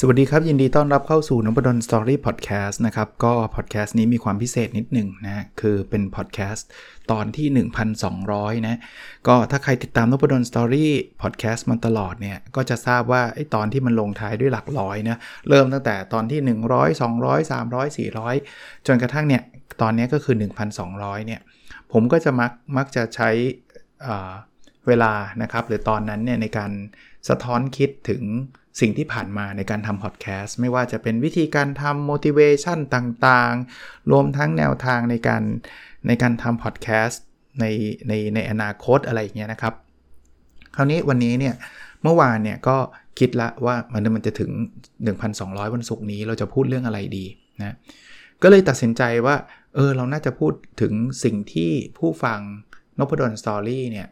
สวัสดีครับ ยินดีต้อนรับเข้าสู่นพดล story พอดแคสต์นะครับ ก็พอดแคสต์นี้มีความพิเศษนิดหนึ่งนะ คือเป็นพอดแคสต์ตอนที่ 1,200 นะ ก็ถ้าใครติดตามนพดล storyพอดแคสต์มาตลอดเนี่ย ก็จะทราบว่าไอ้ตอนที่มันลงท้ายด้วยหลักร้อยนะ เริ่มตั้งแต่ตอนที่ 100 200 300 400 จนกระทั่งเนี่ย ตอนนี้ก็คือ 1,200 เนี่ย ผมก็จะมักมักจะใช้เวลานะครับ หรือตอนนั้นเนี่ยในการสะท้อนคิดถึง สิ่งที่ผ่านมาในการทำพอดแคสต์ไม่ว่าจะเป็นวิธีการทำ motivation ต่างๆ รวมทั้งแนวทางในการในการทำพอดแคสต์ในในในอนาคตอะไรอย่างเงี้ยนะครับ คราวนี้วันนี้เนี่ยเมื่อวานเนี่ยก็คิดละว่ามันมันจะถึง 1,200 วันศุกร์นี้เราจะพูดเรื่องอะไรดีนะก็เลยตัดสินใจว่าเออเราน่าจะพูดถึงสิ่งที่ผู้ฟังนพดล story เนี่ย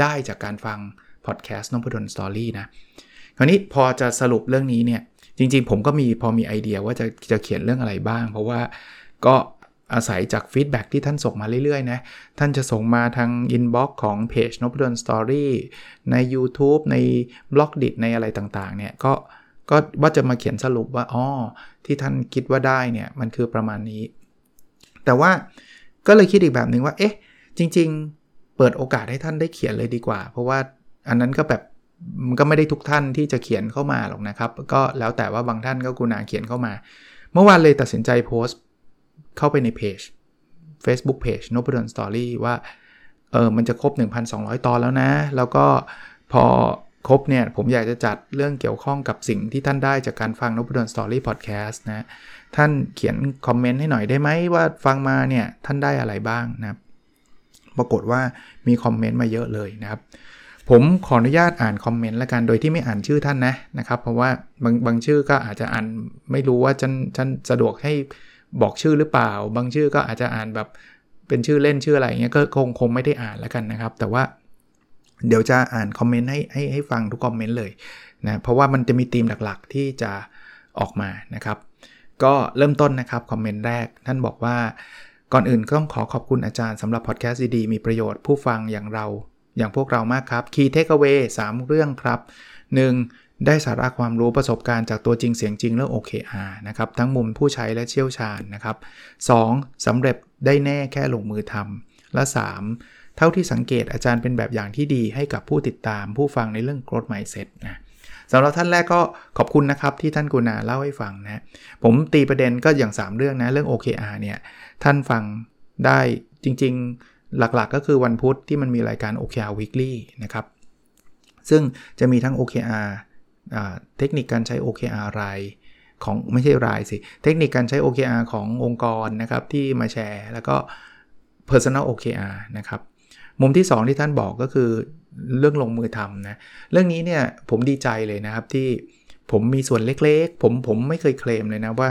ได้จากการฟังพอดแคสต์นพดล story นะ คราวนี้พอจะสรุปเรื่องนี้เนี่ยจริงๆ ผมก็มีพอมีไอเดียว่าจะจะเขียนเรื่องอะไรบ้าง เพราะว่าก็อาศัยจาก feedback ที่ท่านส่งมาเรื่อยๆนะ ท่านจะส่งมาทาง inbox ของเพจนพดล Story ใน YouTube ใน Blockdit ในอะไรต่างๆ เนี่ยก็ก็ว่าจะมาเขียนสรุปว่าอ๋อที่ท่านคิดว่าได้เนี่ย มันคือประมาณนี้ แต่ว่าก็เลยคิดอีกแบบหนึ่งว่า เอ๊ะ จริง ๆ เปิดโอกาสให้ท่านได้เขียนเลยดีกว่า เพราะว่าอันนั้นก็แบบ มันก็ไม่ได้ทุกท่านที่จะเขียนเข้ามาหรอกนะครับ ก็แล้วแต่ว่าบางท่านก็กรุณาเขียนเข้ามา เมื่อวานเลยตัดสินใจโพสต์เข้าไปในเพจ Facebook Page น o ด d สตอรี่ว่าเออมันจะครบ 1,200 ตอนแล้วนะ แล้วก็พอครบเนี่ย ผมอยากจะจัดเรื่องเกี่ยวข้องกับสิ่งที่ท่านได้จากการฟังน o ด d สตอรี่พอดแคสต์นะ ท่านเขียนคอมเมนต์ให้หน่อยได้ไหมว่าฟังมาเนี่ย ท่านได้อะไรบ้างนะครับ ปรากฏว่ามีคอมเมนต์มาเยอะเลยนะครับ ผมขออนุญาตอ่านคอมเมนต์แล้วกันโดยที่ไม่อ่านชื่อท่านนะนะครับ เพราะว่าบางบางชื่อก็อาจจะอ่านไม่รู้ว่าฉันฉันสะดวกให้บอกชื่อหรือเปล่า บางชื่อก็อาจจะอ่านแบบเป็นชื่อเล่นชื่ออะไรเงี้ยก็คงคงไม่ได้อ่านล้วกันนะครับ แต่ว่าเดี๋ยวจะอ่านคอมเมนต์ให้ให้ให้ฟังทุกคอมเมนต์เลยนะเพราะว่ามันจะมีธีมหลักๆที่จะออกมานะครับ ก็เริ่มต้นนะครับคอมเมนต์แรกท่านบอกว่าก่อนอื่นก็ต้องขอขอบคุณอาจารย์สำหรับพอดแคสต์ดีๆมีประโยชน์ผู้ฟังอย่างเรา อย่างพวกเรามากครับ Key Takeaway 3 เรื่องครับ 1. ได้สาระความรู้ประสบการณ์จากตัวจริงเสียงจริงเรื่อง OKR นะครับ ทั้งมุมผู้ใช้และเชี่ยวชาญนะครับ 2. สำเร็จได้แน่แค่ลงมือทำและ 3. เท่าที่สังเกตอาจารย์เป็นแบบอย่างที่ดีให้กับผู้ติดตามผู้ฟังในเรื่อง growth mindset นะสำหรับท่านแรกก็ขอบคุณนะครับที่ท่านกุณาเล่าให้ฟังนะผมตีประเด็นก็อย่าง 3 เรื่องนะเรื่อง OKR เนี่ยท่านฟังได้จริง ๆ หลักๆก็คือวันพุธที่มันมีรายการ OKR Weekly นะครับ ซึ่งจะมีทั้ง OKR เทคนิคการใช้ OKR รายของไม่ใช่รายสิ เทคนิคการใช้ OKR ขององค์กรนะครับที่มาแชร์ แล้วก็ Personal OKR นะครับ มุมที่ 2 ที่ท่านบอกก็คือเรื่องลงมือทำนะ เรื่องนี้เนี่ยผมดีใจเลยนะครับที่ผมมีส่วนเล็กๆ ผมผมไม่เคยเคลมเลยนะว่า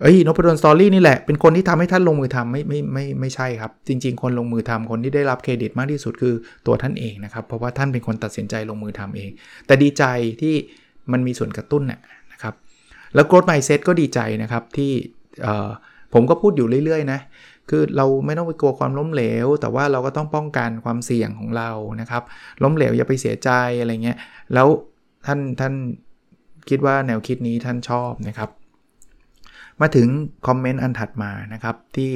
เอ้ยนพดลสตอรี่นี่แหละเป็นคนที่ทำให้ท่านลงมือทำไม่ไม่ไม่ไม่ใช่ครับ จริง ๆ คนลงมือทำคนที่ได้รับเครดิตมากที่สุดคือตัวท่านเองนะครับ เพราะว่าท่านเป็นคนตัดสินใจลงมือทำเอง แต่ดีใจที่มันมีส่วนกระตุ้นนะครับ แล้วโกรดไมเซ็ตก็ดีใจนะครับที่ผมก็พูดอยู่เรื่อยๆนะคือเราไม่ต้องไปกลัวความล้มเหลว แต่ว่าเราก็ต้องป้องกันความเสี่ยงของเรานะครับ ล้มเหลวอย่าไปเสียใจอะไรเงี้ยแล้วท่านท่านคิดว่าแนวคิดนี้ท่านชอบนะครับ มาถึงคอมเมนต์อันถัดมานะครับที่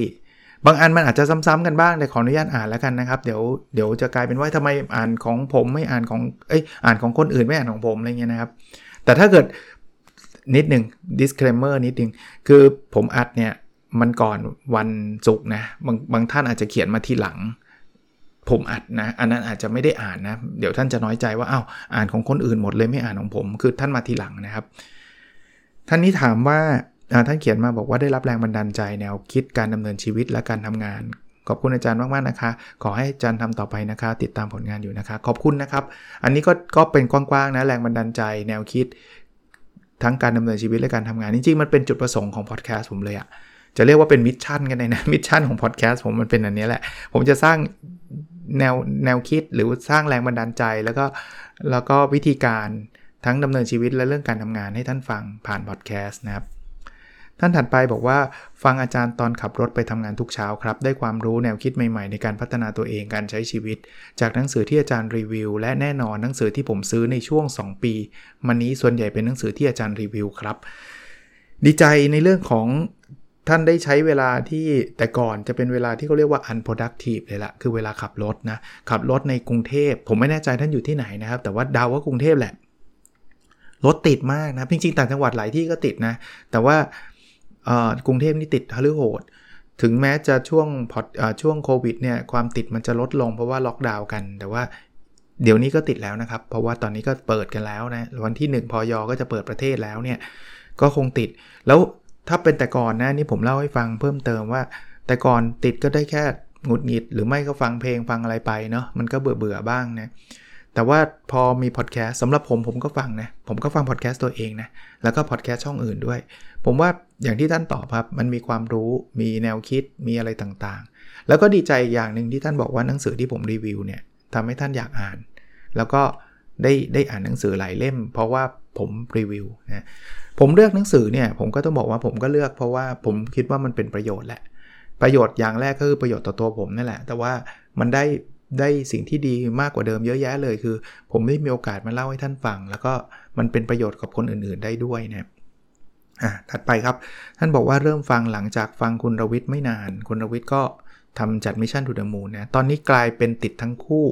บางอันมันอาจจะซ้ำๆกันบ้างแต่ขออนุญาตอ่านแล้วกันนะครับ เดี๋ยวเดี๋ยวจะกลายเป็นว่าทำไมอ่านของผมไม่อ่านของเอ้ยอ่านของคนอื่นไม่อ่านของผมอะไรเงี้ยนะครับ แต่ถ้าเกิดนิดหนึ่ง disclaimer นิดหนึ่งคือผมอัดเนี่ยมันก่อนวันศุกร์นะบางบางท่านอาจจะเขียนมาทีหลัง ผมอัดนะ อันนั้นอาจจะไม่ได้อ่านนะ เดี๋ยวท่านจะน้อยใจว่าอ้าวอ่านของคนอื่นหมดเลยไม่อ่านของผม คือท่านมาทีหลังนะครับ ท่านนี้ถามว่า ท่านเขียนมาบอกว่าได้รับแรงบันดาลใจแนวคิดการดำเนินชีวิตและการทำงาน ขอบคุณอาจารย์มาก ๆ นะคะ ขอให้อาจารย์ทำต่อไปนะคะ ติดตามผลงานอยู่นะคะ ขอบคุณนะครับ อันนี้ก็ก็เป็นกว้าง ๆ นะ แรงบันดาลใจ แนวคิด ทั้งการดำเนินชีวิตและการทำงาน จริง ๆ มันเป็นจุดประสงค์ของพอดแคสต์ผมเลยอะจะเรียกว่าเป็น mission กันเลยนะ mission ของพอดแคสต์ผมมันเป็นอันนี้แหละ ผมจะสร้างแนวแนวคิดหรือสร้างแรงบันดาลใจแล้วก็แล้วก็วิธีการทั้งดำเนินชีวิตและเรื่องการทำงานให้ท่านฟังผ่านพอดแคสต์นะครับ ท่านถัดไปบอกว่าฟังอาจารย์ตอนขับรถไปทำงานทุกเช้าครับ ได้ความรู้แนวคิดใหม่ๆ ในการพัฒนาตัวเองการใช้ชีวิต จากหนังสือที่อาจารย์รีวิว และแน่นอนหนังสือที่ผมซื้อในช่วง 2 ปีมันนี้ส่วนใหญ่เป็นหนังสือที่อาจารย์รีวิวครับ ดีใจในเรื่องของท่านได้ใช้เวลาที่แต่ก่อนจะเป็นเวลาที่เขาเรียกว่า unproductive เลยละคือเวลาขับรถนะ ขับรถในกรุงเทพ ผมไม่แน่ใจท่านอยู่ที่ไหนนะครับ แต่ว่าดาวว่ากรุงเทพแหละ รถติดมากนะ จริงๆ ต่างจังหวัดหลายที่ก็ติดนะ แต่ว่า กรุงเทพนี่ติดฮาลือโหด ถึงแม้จะช่วงพอช่วงโควิดเนี่ยความติดมันจะลดลงเพราะว่าล็อกดาวน์กัน แต่ว่าเดี๋ยวนี้ก็ติดแล้วนะครับ เพราะว่าตอนนี้ก็เปิดกันแล้วนะ วันที่ 1พอยก็จะเปิดประเทศแล้วเนี่ย ก็คงติด แล้วถ้าเป็นแต่ก่อนนะนี่ผมเล่าให้ฟังเพิ่มเติมว่า แต่ก่อนติดก็ได้แค่หงุดหงิด หรือไม่ก็ฟังเพลงฟังอะไรไปเนาะมันก็เบื่อเบื่อบ้างนะแต่ว่าพอมีพอดแคสต์สำหรับผมผมก็ฟังนะ ผมก็ฟังพอดแคสต์ตัวเองนะ แล้วก็พอดแคสต์ช่องอื่นด้วย ผมว่าอย่างที่ท่านตอบครับ มันมีความรู้มีแนวคิดมีอะไรต่างๆ แล้วก็ดีใจอย่างหนึ่งที่ท่านบอกว่าหนังสือที่ผมรีวิวเนี่ยทำให้ท่านอยากอ่าน แล้วก็ได้ได้อ่านหนังสือหลายเล่ม เพราะว่าผมรีวิวนะผมเลือกหนังสือเนี่ยผมก็ต้องบอกว่าผมก็เลือกเพราะว่าผมคิดว่ามันเป็นประโยชน์แหละ ประโยชน์อย่างแรกก็คือประโยชน์ต่อตัวผมนั่นแหละ แต่ว่ามันได้ได้สิ่งที่ดีมากกว่าเดิมเยอะแยะเลยคือ ผมได้มีโอกาสมาเล่าให้ท่านฟัง แล้วก็มันเป็นประโยชน์กับคนอื่นๆได้ด้วยนะ อะถัดไปครับ ท่านบอกว่าเริ่มฟังหลังจากฟังคุณรวิทย์ไม่นาน คุณรวิทย์ก็ทำจัด Mission To The Moon นะ ตอนนี้กลายเป็นติดทั้งคู่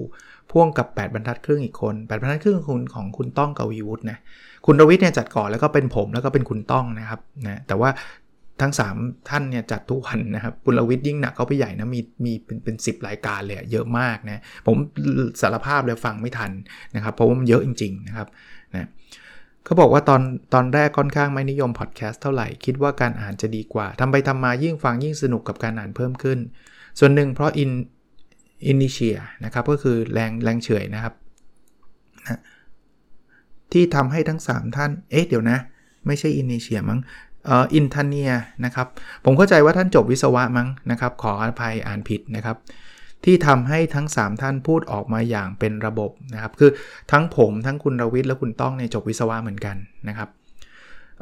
พ่วงกับ 8 บรรทัดครึ่งอีกคน 8 บรรทัดครึ่งคุณของคุณต้องกวีวุฒินะ คุณรวิทย์เนี่ยจัดก่อนแล้วก็เป็นผมแล้วก็เป็นคุณต้องนะครับนะ แต่ว่าทั้ง 3 ท่านเนี่ยจัดทุกวันนะครับบุญวิทย์ยิ่งหนักเขาไปใหญ่นะมีมีเป็นเป็นสิรายการเลยเยอะมากนะ ผมสารภาพเลยฟังไม่ทันนะครับ เพราะว่ามันเยอะจริงๆนะครับ เขาบอกว่าตอนตอนแรกค่อนข้างไม่นิยมพอดแคสต์เท่าไหร่ คิดว่าการอ่านจะดีกว่าทำไปทำมายิ่งฟังยิ่งสนุกกับการอ่านเพิ่มขึ้น ส่วนหนึ่งเพราะอินอินิเชียนะครับก็คือแรงแรงเฉยนะครับนะที่ทำให้ทั้ง 3 ท่าน เอ๊ะเดี๋ยวนะ ไม่ใช่อินิเชียมั้งอินทเนียนะครับ ผมเข้าใจว่าท่านจบวิศวะมั้งนะครับ ขออภัยอ่านผิดนะครับ ที่ทำให้ทั้ง 3 ท่านพูดออกมาอย่างเป็นระบบนะครับ คือทั้งผมทั้งคุณรวิทย์และคุณต้องเนี่ยจบวิศวะเหมือนกันนะครับ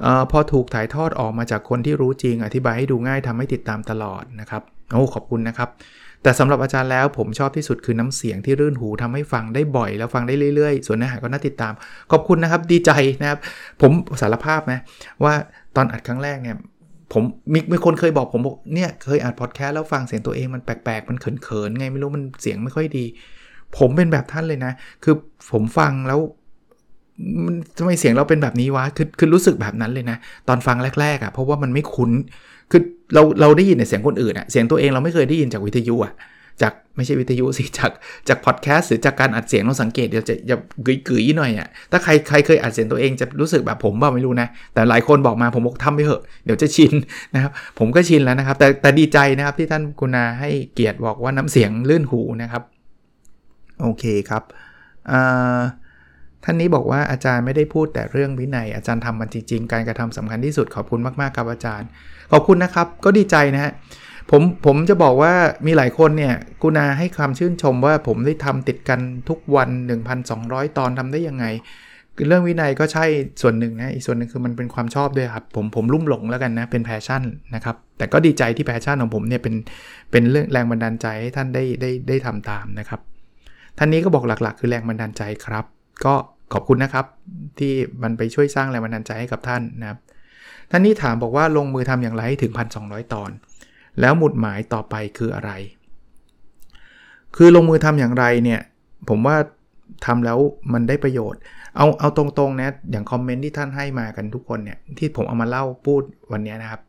ออพอถูกถ่ายทอดออกมาจากคนที่รู้จริง อธิบายให้ดูง่ายทำให้ติดตามตลอดนะครับโอ้ขอบคุณนะครับ แต่สำหรับอาจารย์แล้วผมชอบที่สุดคือน้ำเสียงที่รื่นหูทำให้ฟังได้บ่อย แล้วฟังได้เรื่อยๆ ส่วนเนื้อหาก็น่าติดตาม ขอบคุณนะครับดีใจนะครับ ผมสารภาพนะว่าตอนอัดครั้งแรกเนี่ย ผมมีมีคนเคยบอกผมบอกเนี่ยเคยอ่านพอดแคสต์แล้วฟังเสียงตัวเองมันแปลกๆ มันเขินๆไงไม่รู้มันเสียงไม่ค่อยดี ผมเป็นแบบท่านเลยนะ คือผมฟังแล้วมันทำไมเสียงเราเป็นแบบนี้วะคือคือรู้สึกแบบนั้นเลยนะ ตอนฟังแรกๆอะ่ะเพราะว่ามันไม่คุ้นคือเราเราได้ยินแต่เสียงคนอื่นอะ่ะเสียงตัวเองเราไม่เคยได้ยินจากวิทยุอะ่ะ จากไม่ใช่วิทยุสิจากจากพอดแคสต์หรือจากการอัดเสียงเราสังเกตเดี๋ยวจะจะกึ๋ยๆหน่อยอะ่ะถ้าใครใครเคยอัดเสียงตัวเองจะรู้สึกแบบผมบ้าไม่รู้นะ แต่หลายคนบอกมาผมบอกทำไปเถอะเดี๋ยวจะชินนะครับผมก็ชินแล้วนะครับ แต่แต่ดีใจนะครับที่ท่านกุณาให้เกียรติบอกว่าน้ำเสียงลื่นหูนะครับ โอเคครับท่านนี้บอกว่าอาจารย์ไม่ได้พูดแต่เรื่องวินัย อาจารย์ทำมันจริงๆ การกระทำสำคัญที่สุดขอบคุณมากๆครับอาจารย์ ขอบคุณนะครับก็ดีใจนะฮะ ผมผมจะบอกว่ามีหลายคนเนี่ยกรุณาให้ความชื่นชมว่าผมได้ทำติดกันทุกวัน 1,200 ตอนทำได้ยังไงเรื่องวินัยก็ใช่ส่วนหนึ่งนะอีกส่วนหนึ่งคือมันเป็นความชอบด้วยครับผมผมลุ่มหลงแล้วกันนะเป็น passion นะครับแต่ก็ดีใจที่ passion ของผมเนี่ยเป็นเป็นเรื่องแรงบันดาลใจให้ท่านได้ได้ได้ทำตามนะครับท่านนี้ก็บอกหลักๆ คือแรงบันดาลใจครับ ก็ขอบคุณนะครับที่มันไปช่วยสร้างแรงบันดาลใจให้กับท่านนะครับท่านนี้ถามบอกว่าลงมือทำอย่างไรให้ถึง 1,200 ตอน แล้วหมุดหมายต่อไปคืออะไร คือลงมือทำอย่างไรเนี่ยผมว่าทำแล้วมันได้ประโยชน์ เอาเอาตรงๆนะอย่างคอมเมนต์ที่ท่านให้มากันทุกคนเนี่ยที่ผมเอามาเล่าพูดวันนี้นะครับ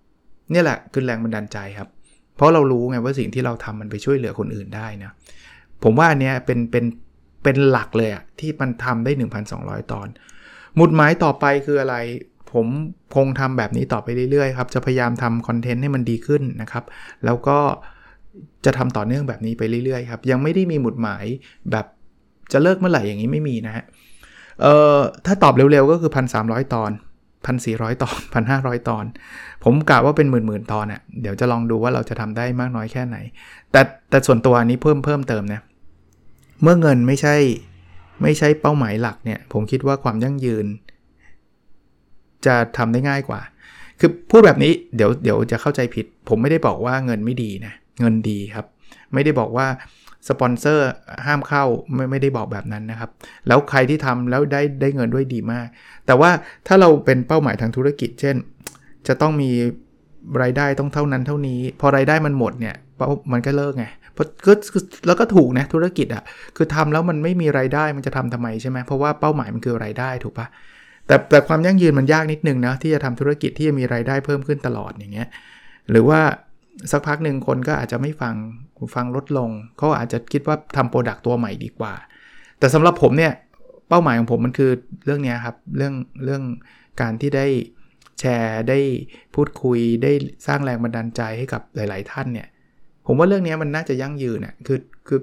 นี่แหละคือแรงบันดาลใจครับ เพราะเรารู้ไงว่าสิ่งที่เราทำมันไปช่วยเหลือคนอื่นได้นะผมว่าอันเนี้ยเป็นเป็นเป็นหลักเลยอะที่มันทำได้ 1,200 ตอน หมุดหมายต่อไปคืออะไร ผมคงทำแบบนี้ต่อไปเรื่อยๆครับ จะพยายามทำคอนเทนต์ให้มันดีขึ้นนะครับ แล้วก็จะทำต่อเนื่องแบบนี้ไปเรื่อยๆครับ ยังไม่ได้มีหมุดหมายแบบจะเลิกเมื่อไหร่อย่างนี้ไม่มีนะฮะ เอ่อ ถ้าตอบเร็วๆก็คือ 1,300 ตอน 1,400 ตอน 1,500 ตอน ผมกะว่าเป็นหมื่นๆ ตอนเนะ่ยเดี๋ยวจะลองดูว่าเราจะทำได้มากน้อยแค่ไหน แต่แต่ส่วนตัวนี้เพิ่มเพิ่มเติมนะ เมื่อเงินไม่ใช่ไม่ใช่เป้าหมายหลักเนี่ย ผมคิดว่าความยั่งยืน จะทำได้ง่ายกว่า คือพูดแบบนี้เดี๋ยวเดี๋ยวจะเข้าใจผิด ผมไม่ได้บอกว่าเงินไม่ดีนะ เงินดีครับ ไม่ได้บอกว่าสปอนเซอร์ห้ามเข้าไม่ไม่ได้บอกแบบนั้นนะครับ แล้วใครที่ทำแล้วได้ได้เงินด้วยดีมาก แต่ว่าถ้าเราเป็นเป้าหมายทางธุรกิจ เช่น จะต้องมีรายได้ต้องเท่านั้นเท่านี้ พอรายได้มันหมดเนี่ยมันก็เลิกไงเพราะก็แล้วก็ถูกนะธุรกิจอะ่ะคือทำแล้วมันไม่มีรายได้มันจะทำทำไมใช่ไหมเพราะว่าเป้าหมายมันคือรายได้ถูกปะ แต่แต่ความยั่งยืนมันยากนิดนึงนะที่จะทำธุรกิจที่จะมีรายได้เพิ่มขึ้นตลอดอย่างเงี้ยหรือว่าสักพักหนึ่งคนก็อาจจะไม่ฟังฟังลดลงเขาอาจจะคิดว่าทำโปรดักตัวใหม่ดีกว่า แต่สำหรับผมเนี่ยเป้าหมายของผมมันคือเรื่องนี้ครับเรื่องเรื่องการที่ได้แชร์ได้พูดคุยได้สร้างแรงบันดาลใจให้กับหลาย ๆ ท่านเนี่ยผมว่าเรื่องนี้มันน่าจะยั่งยืนน่ยคือคือ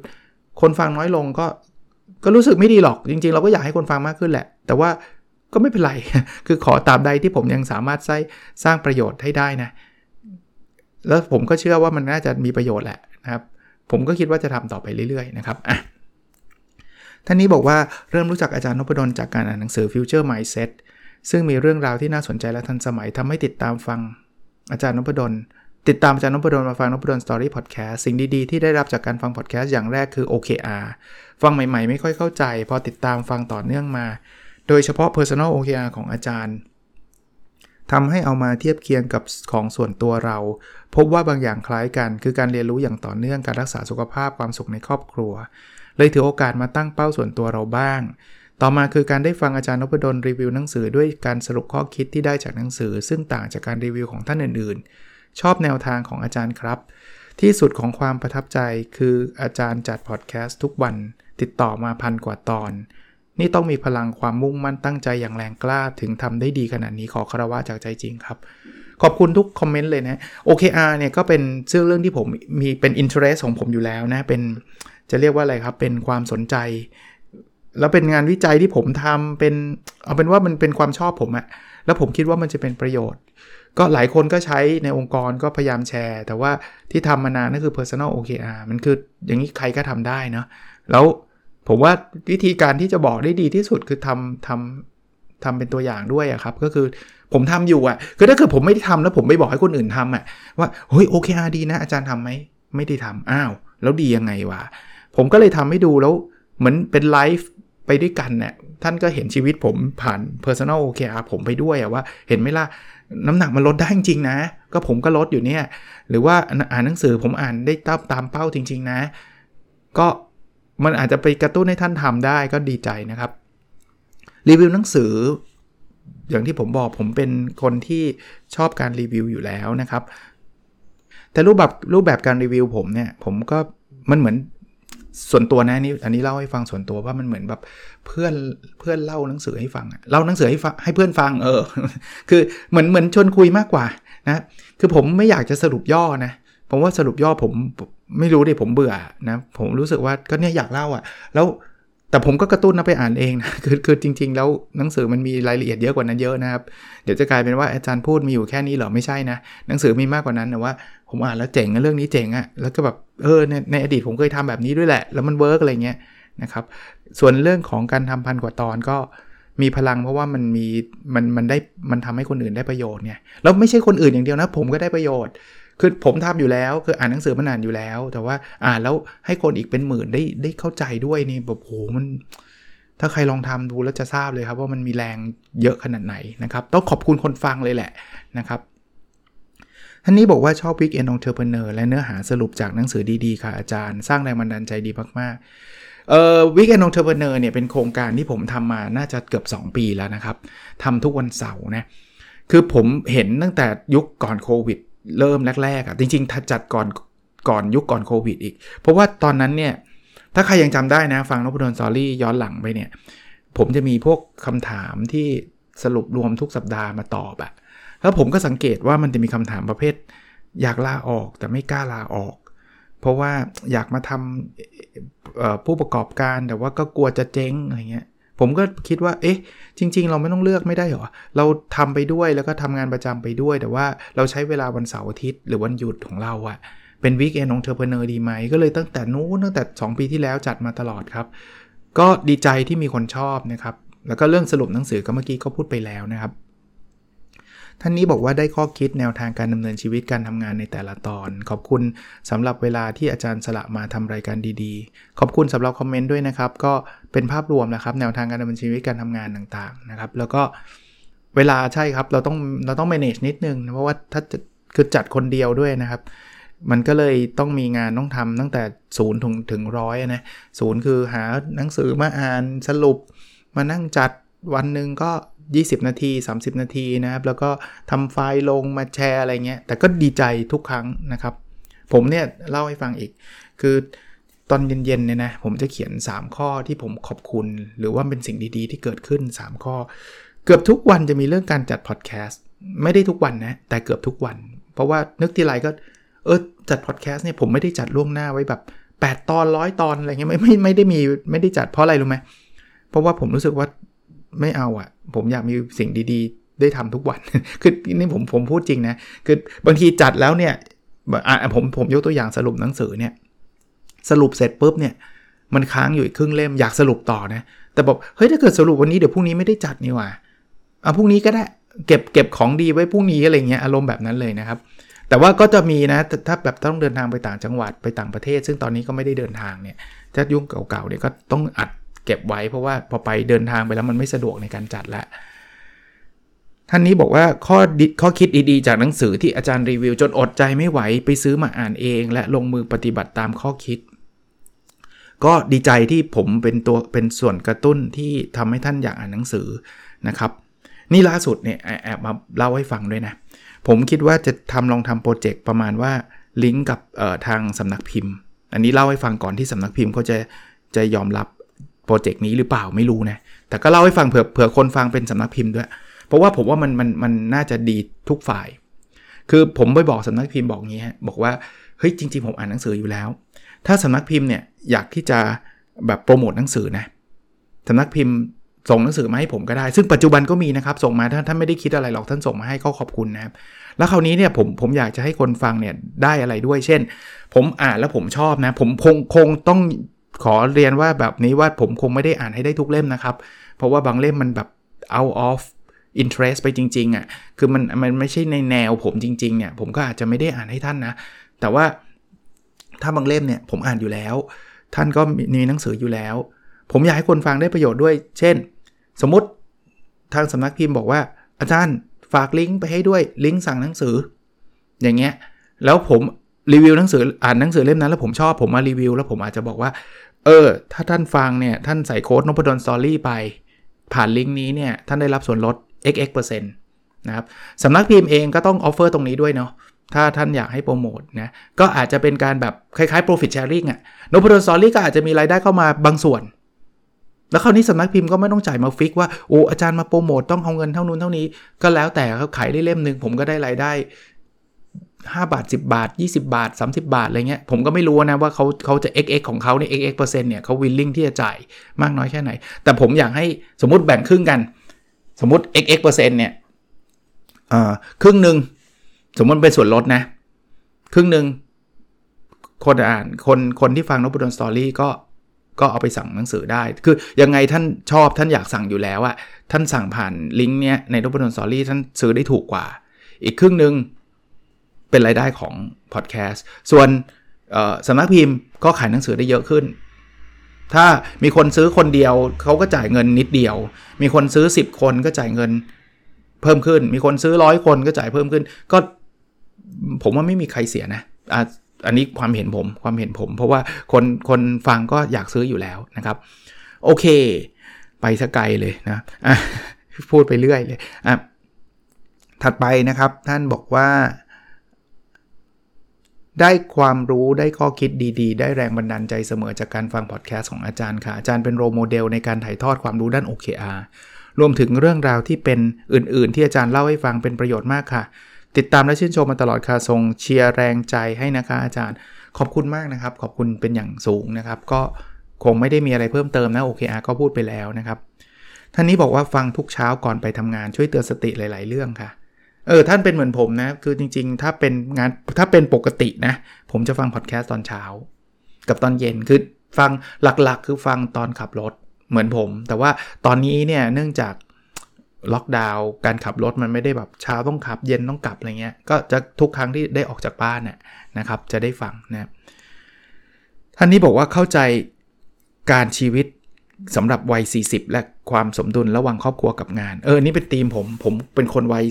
คนฟังน้อยลงก็ก็รู้สึกไม่ดีหรอกจริง ๆ เราก็อยากให้คนฟังมากขึ้นแหละ แต่ว่า ก็ไม่เป็นไร คือขอตามใดที่ผมยังสามารถสร้างสร้างประโยชน์ให้ได้นะ แล้วผมก็เชื่อว่ามันน่าจะมีประโยชน์แหละนะครับ ผมก็คิดว่าจะทำต่อไปเรื่อยๆนะครับอะท่านนี้บอกว่าเริ่มรู้จักอาจารย์นพดลจากการอ่านหนังสือ Future Mindset ซึ่งมีเรื่องราวที่น่าสนใจและทันสมัยทำให้ติดตามฟังอาจารย์นพดลติดตามอาจารย์นพดลมาฟังนพดลสตอรี่พอดแคสต์สิ่งดีๆ ที่ได้รับจากการฟังพอดแคสต์อย่างแรกคือ OKR ฟังใหม่ๆ ไม่ค่อยเข้าใจ พอติดตามฟังต่อเนื่องมา โดยเฉพาะ Personal OKR ของอาจารย์ทำให้เอามาเทียบเคียงกับของส่วนตัวเรา พบว่าบางอย่างคล้ายกัน คือการเรียนรู้อย่างต่อเนื่องการรักษาสุขภาพความสุขในครอบครัว เลยถือโอกาสมาตั้งเป้าส่วนตัวเราบ้าง ต่อมาคือการได้ฟังอาจารย์นพดลรีวิวหนังสือด้วยการสรุปข้อคิดที่ได้จากหนังสือ ซึ่งต่างจากการรีวิวของท่านอื่นๆ ชอบแนวทางของอาจารย์ครับ ที่สุดของความประทับใจคืออาจารย์จัดพอดแคสต์ทุกวัน ติดต่อมาพันกว่าตอน นี่ต้องมีพลังความมุ่งมั่นตั้งใจอย่างแรงกล้าถึงทำได้ดีขนาดนี้ขอคารวะจากใจจริงครับ ขอบคุณทุกคอมเมนต์เลยนะ OKR เนี่ยก็เป็นเรื่องเรื่องที่ผมมีเป็น interest ของผมอยู่แล้วนะเป็นจะเรียกว่าอะไรครับ เป็นความสนใจ แล้วเป็นงานวิจัยที่ผมทำเป็นเอาเป็นว่ามันเป็นความชอบผมอะแล้วผมคิดว่ามันจะเป็นประโยชน์ ก็หลายคนก็ใช้ในองค์กรก็พยายามแชร์ แต่ว่าที่ทำมานานนั่นคือ personal OKR มันคืออย่างนี้ใครก็ทำได้เนาะแล้ว ผมว่าวิธีการที่จะบอกได้ดีที่สุดคือทำทำทำเป็นตัวอย่างด้วยอะครับ ก็คือผมทำอยู่อะคือถ้าเกิดผมไม่ได้ทำแล้วผมไม่บอกให้คนอื่นทำอะว่าเฮ้ยโอเคอาดีนะอาจารย์ทำไหมไม่ได้ทำอ้าว แล้วดียังไงวะผมก็เลยทำให้ดูแล้วเหมือนเป็นไลฟ์ไปด้วยกันเนี่ยท่านก็เห็นชีวิตผมผ่าน Personal OKR ผมไปด้วยอะว่า เห็นไหมล่ะ น้ำหนักมันลดได้จริงๆนะ ก็ผมก็ลดอยู่เนี่ย หรือว่าอ่านหนังสือผมอ่านได้ตามตามเป้าจริง ๆ นะ ก็ มันอาจจะไปกระตุ้นให้ท่านทำได้ก็ดีใจนะครับ รีวิวหนังสือ อย่างที่ผมบอกผมเป็นคนที่ชอบการรีวิวอยู่แล้วนะครับ แต่รูปแบบรูปแบบการรีวิวผมเนี่ยผมก็มันเหมือนส่วนตัวนะนี่อันนี้เล่าให้ฟังส่วนตัวว่ามันเหมือนแบบเพื่อนเพื่อนเล่าหนังสือให้ฟังเล่าหนังสือให้ฟังให้เพื่อนฟังเออ คือเหมือนเหมือนชวนคุยมากกว่านะคือผมไม่อยากจะสรุปย่อนะ ผมว่าสรุปย่อผมไม่รู้ดิผมเบื่อนะผมรู้สึกว่าก็เนี่ยอยากเล่าอะ่ะ แล้วแต่ผมก็กระตุ้นนะไปอ่านเองนะคือคือจริง ๆ แล้วหนังสือมันมีรายละเอียดเยอะกว่านั้นเยอะนะครับ เดี๋ยวจะกลายเป็นว่าอาจารย์พูดมีอยู่แค่นี้เหรอไม่ใช่นะหนังสือมีมากกว่านั้นแต่ว่าผมอ่านแล้วเจ๋งเรื่องนี้เจ๋งอะแล้วก็แบบเออในในอดีตผมเคยทำแบบนี้ด้วยแหละ แล้วมัน work อะไรเงี้ยนะครับ ส่วนเรื่องของการทำพันกว่าตอนก็มีพลังเพราะว่ามันมีมันมันได้มันทำให้คนอื่นได้ประโยชน์เนี่ยแล้วไม่ใช่คนอื่นอย่างเดียวนะ ผมก็ได้ประโยชน์ คือผมทำอยู่แล้วคืออ่านหนังสือมานานอยู่แล้ว แต่ว่าอ่านแล้วให้คนอีกเป็นหมื่นได้ได้เข้าใจด้วยนี่แบบโหมัน ถ้าใครลองทำดูแล้วจะทราบเลยครับ ว่ามันมีแรงเยอะขนาดไหนนะครับ ต้องขอบคุณคนฟังเลยแหละนะครับท่านนี้บอกว่าชอบ Weekend Entrepreneur และเนื้อหาสรุปจากหนังสือดีๆ ค่ะอาจารย์ สร้างแรงบันดาลใจดีมากๆเอ่อ Weekend Entrepreneur เนี่ยเป็นโครงการที่ผมทำมาน่าจะเกือบ 2 ปีแล้วนะครับทำทุกวันเสาร์นะคือผมเห็นตั้งแต่ยุคก่อนโควิด เริ่มแรกๆอะจริงๆจัดก่อนก่อนยุคก่อนโควิดอีก เพราะว่าตอนนั้นเนี่ย ถ้าใครยังจำได้นะ ฟังนพดลสอรี่ย้อนหลังไปเนี่ย ผมจะมีพวกคำถามที่สรุปรวมทุกสัปดาห์มาตอบอะแล้วผมก็สังเกตว่ามันจะมีคำถามประเภท อยากลาออกแต่ไม่กล้าลาออก เพราะว่าอยากมาทำผู้ประกอบการแต่ว่าก็กลัวจะเจ๊งอะไรเงี้ย ผมก็คิดว่า เอ๊ะ จริง ๆ เราไม่ต้องเลือกไม่ได้หรอก เราทำไปด้วยแล้วก็ทำงานประจำไปด้วย แต่ว่าเราใช้เวลาวันเสาร์อาทิตย์หรือวันหยุดของเราอะเป็น Weekend Entrepreneur ดีไหม ก็เลยตั้งแต่นู้นตั้งแต่ 2 ปีที่แล้วจัดมาตลอดครับ ก็ดีใจที่มีคนชอบนะครับ แล้วก็เรื่องสรุปหนังสือก็เมื่อกี้ก็พูดไปแล้วนะครับ ท่านนี้บอกว่าได้ข้อคิดแนวทางการดำเนินชีวิตการทำงานในแต่ละตอน ขอบคุณสำหรับเวลาที่อาจารย์สละมาทำรายการดีๆ ขอบคุณสำหรับคอมเมนต์ด้วยนะครับ ก็เป็นภาพรวมนะครับ แนวทางการดำเนินชีวิตการทำงานต่างๆนะครับ แล้วก็เวลาใช่ครับเราต้องเราต้อง manage นิดนึงเพราะว่าถ้าจะคือจัดคนเดียวด้วยนะครับมันก็เลยต้องมีงานต้องทำตั้งแต่ศูนย์ถึงถึงร้อยนะศูนย์คือหาหนังสือมาอ่านสรุป มานั่งจัดวันหนึ่งก็ 20 นาที 30 นาทีนะครับ แล้วก็ทำไฟล์ลงมาแชร์อะไรเงี้ย แต่ก็ดีใจทุกครั้งนะครับ ผมเนี่ยเล่าให้ฟังอีก คือตอนเย็นๆเนี่ยนะ ผมจะเขียน 3 ข้อที่ผมขอบคุณ หรือว่าเป็นสิ่งดีๆ ที่เกิดขึ้น 3 ข้อ เกือบทุกวันจะมีเรื่องการจัดพอดแคสต์ไม่ได้ทุกวันนะ แต่เกือบทุกวัน เพราะว่านึกทีไรก็เออจัดพอดแคสต์เนี่ยผมไม่ได้จัดล่วงหน้าไว้แบบ 8 ตอนร้อยตอนอะไรเงี้ยไม่ไม่ไม่ได้มีไม่ได้จัดเพราะอะไรรู้ไหมเพราะว่าผมรู้สึกว่าไม่เอาอะ่ะ ผมอยากมีสิ่งดีๆ ได้ทำทุกวัน คือนี่ผมผมพูดจริงนะ คือบางทีจัดแล้วเนี่ยผมผมยกตัวอย่างสรุปหนังสือเนี่ย สรุปเสร็จปุ๊บเนี่ย มันค้างอยู่อีกครึ่งเล่มอยากสรุปต่อนะ แต่บอกเฮ้ยถ้าเกิดสรุปวันนี้เดี๋ยวพรุ่งนี้ไม่ได้จัดนี่หว่าเอาพรุ่งนี้ก็ได้เก็บเก็บของดีไว้พรุ่งนี้อะไรเงี้ยอารมณ์แบบนั้นเลยนะครับ แต่ว่าก็จะมีนะถ้าแบบต้องเดินทางไปต่างจังหวัดไปต่างประเทศ ซึ่งตอนนี้ก็ไม่ได้เดินทางเนี่ยถ้ายุ่งเก่าๆเนี่ยก็ต้องอัด เก็บไว้เพราะว่าพอไปเดินทางไปแล้วมันไม่สะดวกในการจัดละท่านนี้บอกว่าข้อข้อคิดดีๆจากหนังสือที่อาจารย์รีวิว จนอดใจไม่ไหวไปซื้อมาอ่านเอง และลงมือปฏิบัติตามข้อคิด ก็ดีใจที่ผมเป็นตัวเป็นส่วนกระตุ้นที่ทำให้ท่านอยากอ่านหนังสือนะครับ นี่ล่าสุดเนี่ยแอบมาเล่าให้ฟังด้วยนะ ผมคิดว่าจะทำลองทำโปรเจกต์ประมาณว่าลิงก์กับทางสำนักพิมพ์ อันนี้เล่าให้ฟังก่อนที่สำนักพิมพ์เขาจะจะยอมรับ โปรเจกต์นี้หรือเปล่าไม่รู้นะ แต่ก็เล่าให้ฟังเผื่อเผื่อคนฟังเป็นสำนักพิมพ์ด้วย เพราะว่าผมว่ามันมันมันน่าจะดีทุกฝ่าย คือผมไปบอกสำนักพิมพ์บอกงี้ฮะบอกว่าเฮ้ยจริง ๆ ผมอ่านหนังสืออยู่แล้ว ถ้าสำนักพิมพ์เนี่ยอยากที่จะแบบโปรโมทหนังสือนะสำนักพิมพ์ส่งหนังสือมาให้ผมก็ได้ ซึ่งปัจจุบันก็มีนะครับ ส่งมาท่านท่านไม่ได้คิดอะไรหรอกท่านส่งมาให้ก็ขอบคุณนะครับ แล้วคราวนี้เนี่ยผมผมอยากจะให้คนฟังเนี่ยได้อะไรด้วย เช่น ผมอ่านแล้วผมชอบนะ ผมคงคงต้อง ขอเรียนว่าแบบนี้ว่าผมคงไม่ได้อ่านให้ได้ทุกเล่มนะครับ เพราะว่าบางเล่มมันแบบ out of interest ไปจริง ๆอะ่ะคือมันมันไม่ใช่ในแนวผมจริง ๆเนี่ยผมก็อาจจะไม่ได้อ่านให้ท่านนะ แต่ว่าถ้าบางเล่มเนี่ยผมอ่านอยู่แล้ว ท่านก็มีหนังสืออยู่แล้ว ผมอยากให้คนฟังได้ประโยชน์ด้วย เช่น สมมติทางสำนักพิมพ์บอกว่า อาจารย์ฝากลิงก์ไปให้ด้วยลิงก์สั่งหนังสือ อย่างเงี้ยแล้วผมรีวิวหนังสืออ่านหนังสือเล่มนั้นแล้วผมชอบผมมารีวิว แล้วผมอาจจะบอกว่า เออ ถ้าท่านฟังเนี่ย ท่านใส่โค้ดนพดล Story ไป ผ่านลิงก์นี้เนี่ย ท่านได้รับส่วนลด xx เปอร์เซ็นต์นะครับสำนักพิมพ์เองก็ต้อง offer ตรงนี้ด้วยเนาะถ้าท่านอยากให้โปรโมทนะ ก็อาจจะเป็นการแบบคล้ายๆ profit sharing อะนพดล Story ก็อาจจะมีรายได้เข้ามาบางส่วน แล้วคราวนี้สำนักพิมพ์ก็ไม่ต้องจ่ายมา fix ว่าโอ้อาจารย์มาโปรโมทต้องเอาเงินเท่านู้นเท่านี้ ก็แล้วแต่เขาขายได้เล่มหนึ่งผมก็ได้รายได้ 5 บาท 10 บาท 20 บาท 30 บาทอะไรเงี้ยผมก็ไม่รู้นะว่าเขาเขาจะ xx ของเขาเนี่ย xx เปอร์เซ็นต์เนี่ยเขาวิลลิ่งที่จะจ่ายมากน้อยแค่ไหน แต่ผมอยากให้สมมติแบ่งครึ่งกัน สมมติ xx เปอร์เซ็นต์เนี่ยครึ่งหนึ่งสมมติเป็นส่วนลดนะ ครึ่งหนึ่งคนอ่านคนคนที่ฟังนบุดนสตอรี่ก็ก็เอาไปสั่งหนังสือได้ คือยังไงท่านชอบท่านอยากสั่งอยู่แล้วอะท่านสั่งผ่านลิงก์เนี้ยในนบุดนสตอรี่ท่านซื้อได้ถูกกว่า อีกครึ่งหนึ่ง เป็นรายได้ของพอดแคสต์ส่วนสำนักพิมพ์ก็ขายหนังสือได้เยอะขึ้น ถ้ามีคนซื้อคนเดียวเขาก็จ่ายเงินนิดเดียว มีคนซื้อ 10 คนก็จ่ายเงินเพิ่มขึ้น มีคนซื้อร้อยคนก็จ่ายเพิ่มขึ้น ก็ผมว่าไม่มีใครเสียนะอะอันนี้ความเห็นผมความเห็นผม เพราะว่าคนคนฟังก็อยากซื้ออยู่แล้วนะครับ โอเค ไปซะไกลเลยนะพูดไปเรื่อยเลยอะถัดไปนะครับท่านบอกว่า ได้ความรู้ได้ข้อคิดดีๆ ได้แรงบันดาลใจเสมอจากการฟังพอดแคสต์ของอาจารย์ค่ะ อาจารย์เป็น role model ในการถ่ายทอดความรู้ด้าน OKR รวมถึงเรื่องราวที่เป็นอื่นๆ ที่อาจารย์เล่าให้ฟังเป็นประโยชน์มากค่ะ ติดตามและชื่นชมมาตลอดค่ะส่งเชียร์แรงใจให้นะคะ อาจารย์ ขอบคุณมากนะครับ ขอบคุณเป็นอย่างสูงนะครับ ก็คงไม่ได้มีอะไรเพิ่มเติมนะ OKR ก็พูดไปแล้วนะครับท่านนี้บอกว่าฟังทุกเช้าก่อนไปทำงานช่วยเตือนสติหลาย ๆ เรื่องค่ะ เออท่านเป็นเหมือนผมนะ คือจริง ๆ ถ้าเป็นงานถ้าเป็นปกตินะ ผมจะฟังพอดแคสต์ตอนเช้า กับตอนเย็นคือฟังหลักๆ คือฟังตอนขับรถเหมือนผม แต่ว่าตอนนี้เนี่ยเนื่องจากล็อกดาวน์การขับรถมันไม่ได้แบบเช้าต้องขับเย็นต้องกลับอะไรเงี้ย ก็จะทุกครั้งที่ได้ออกจากบ้านเนี่ยนะครับ จะได้ฟังนะท่านนี้บอกว่าเข้าใจการชีวิตสำหรับวัย 40 และความสมดุลระหว่างครอบครัวกับงาน เออนี่เป็นธีมผม ผมเป็นคนวัย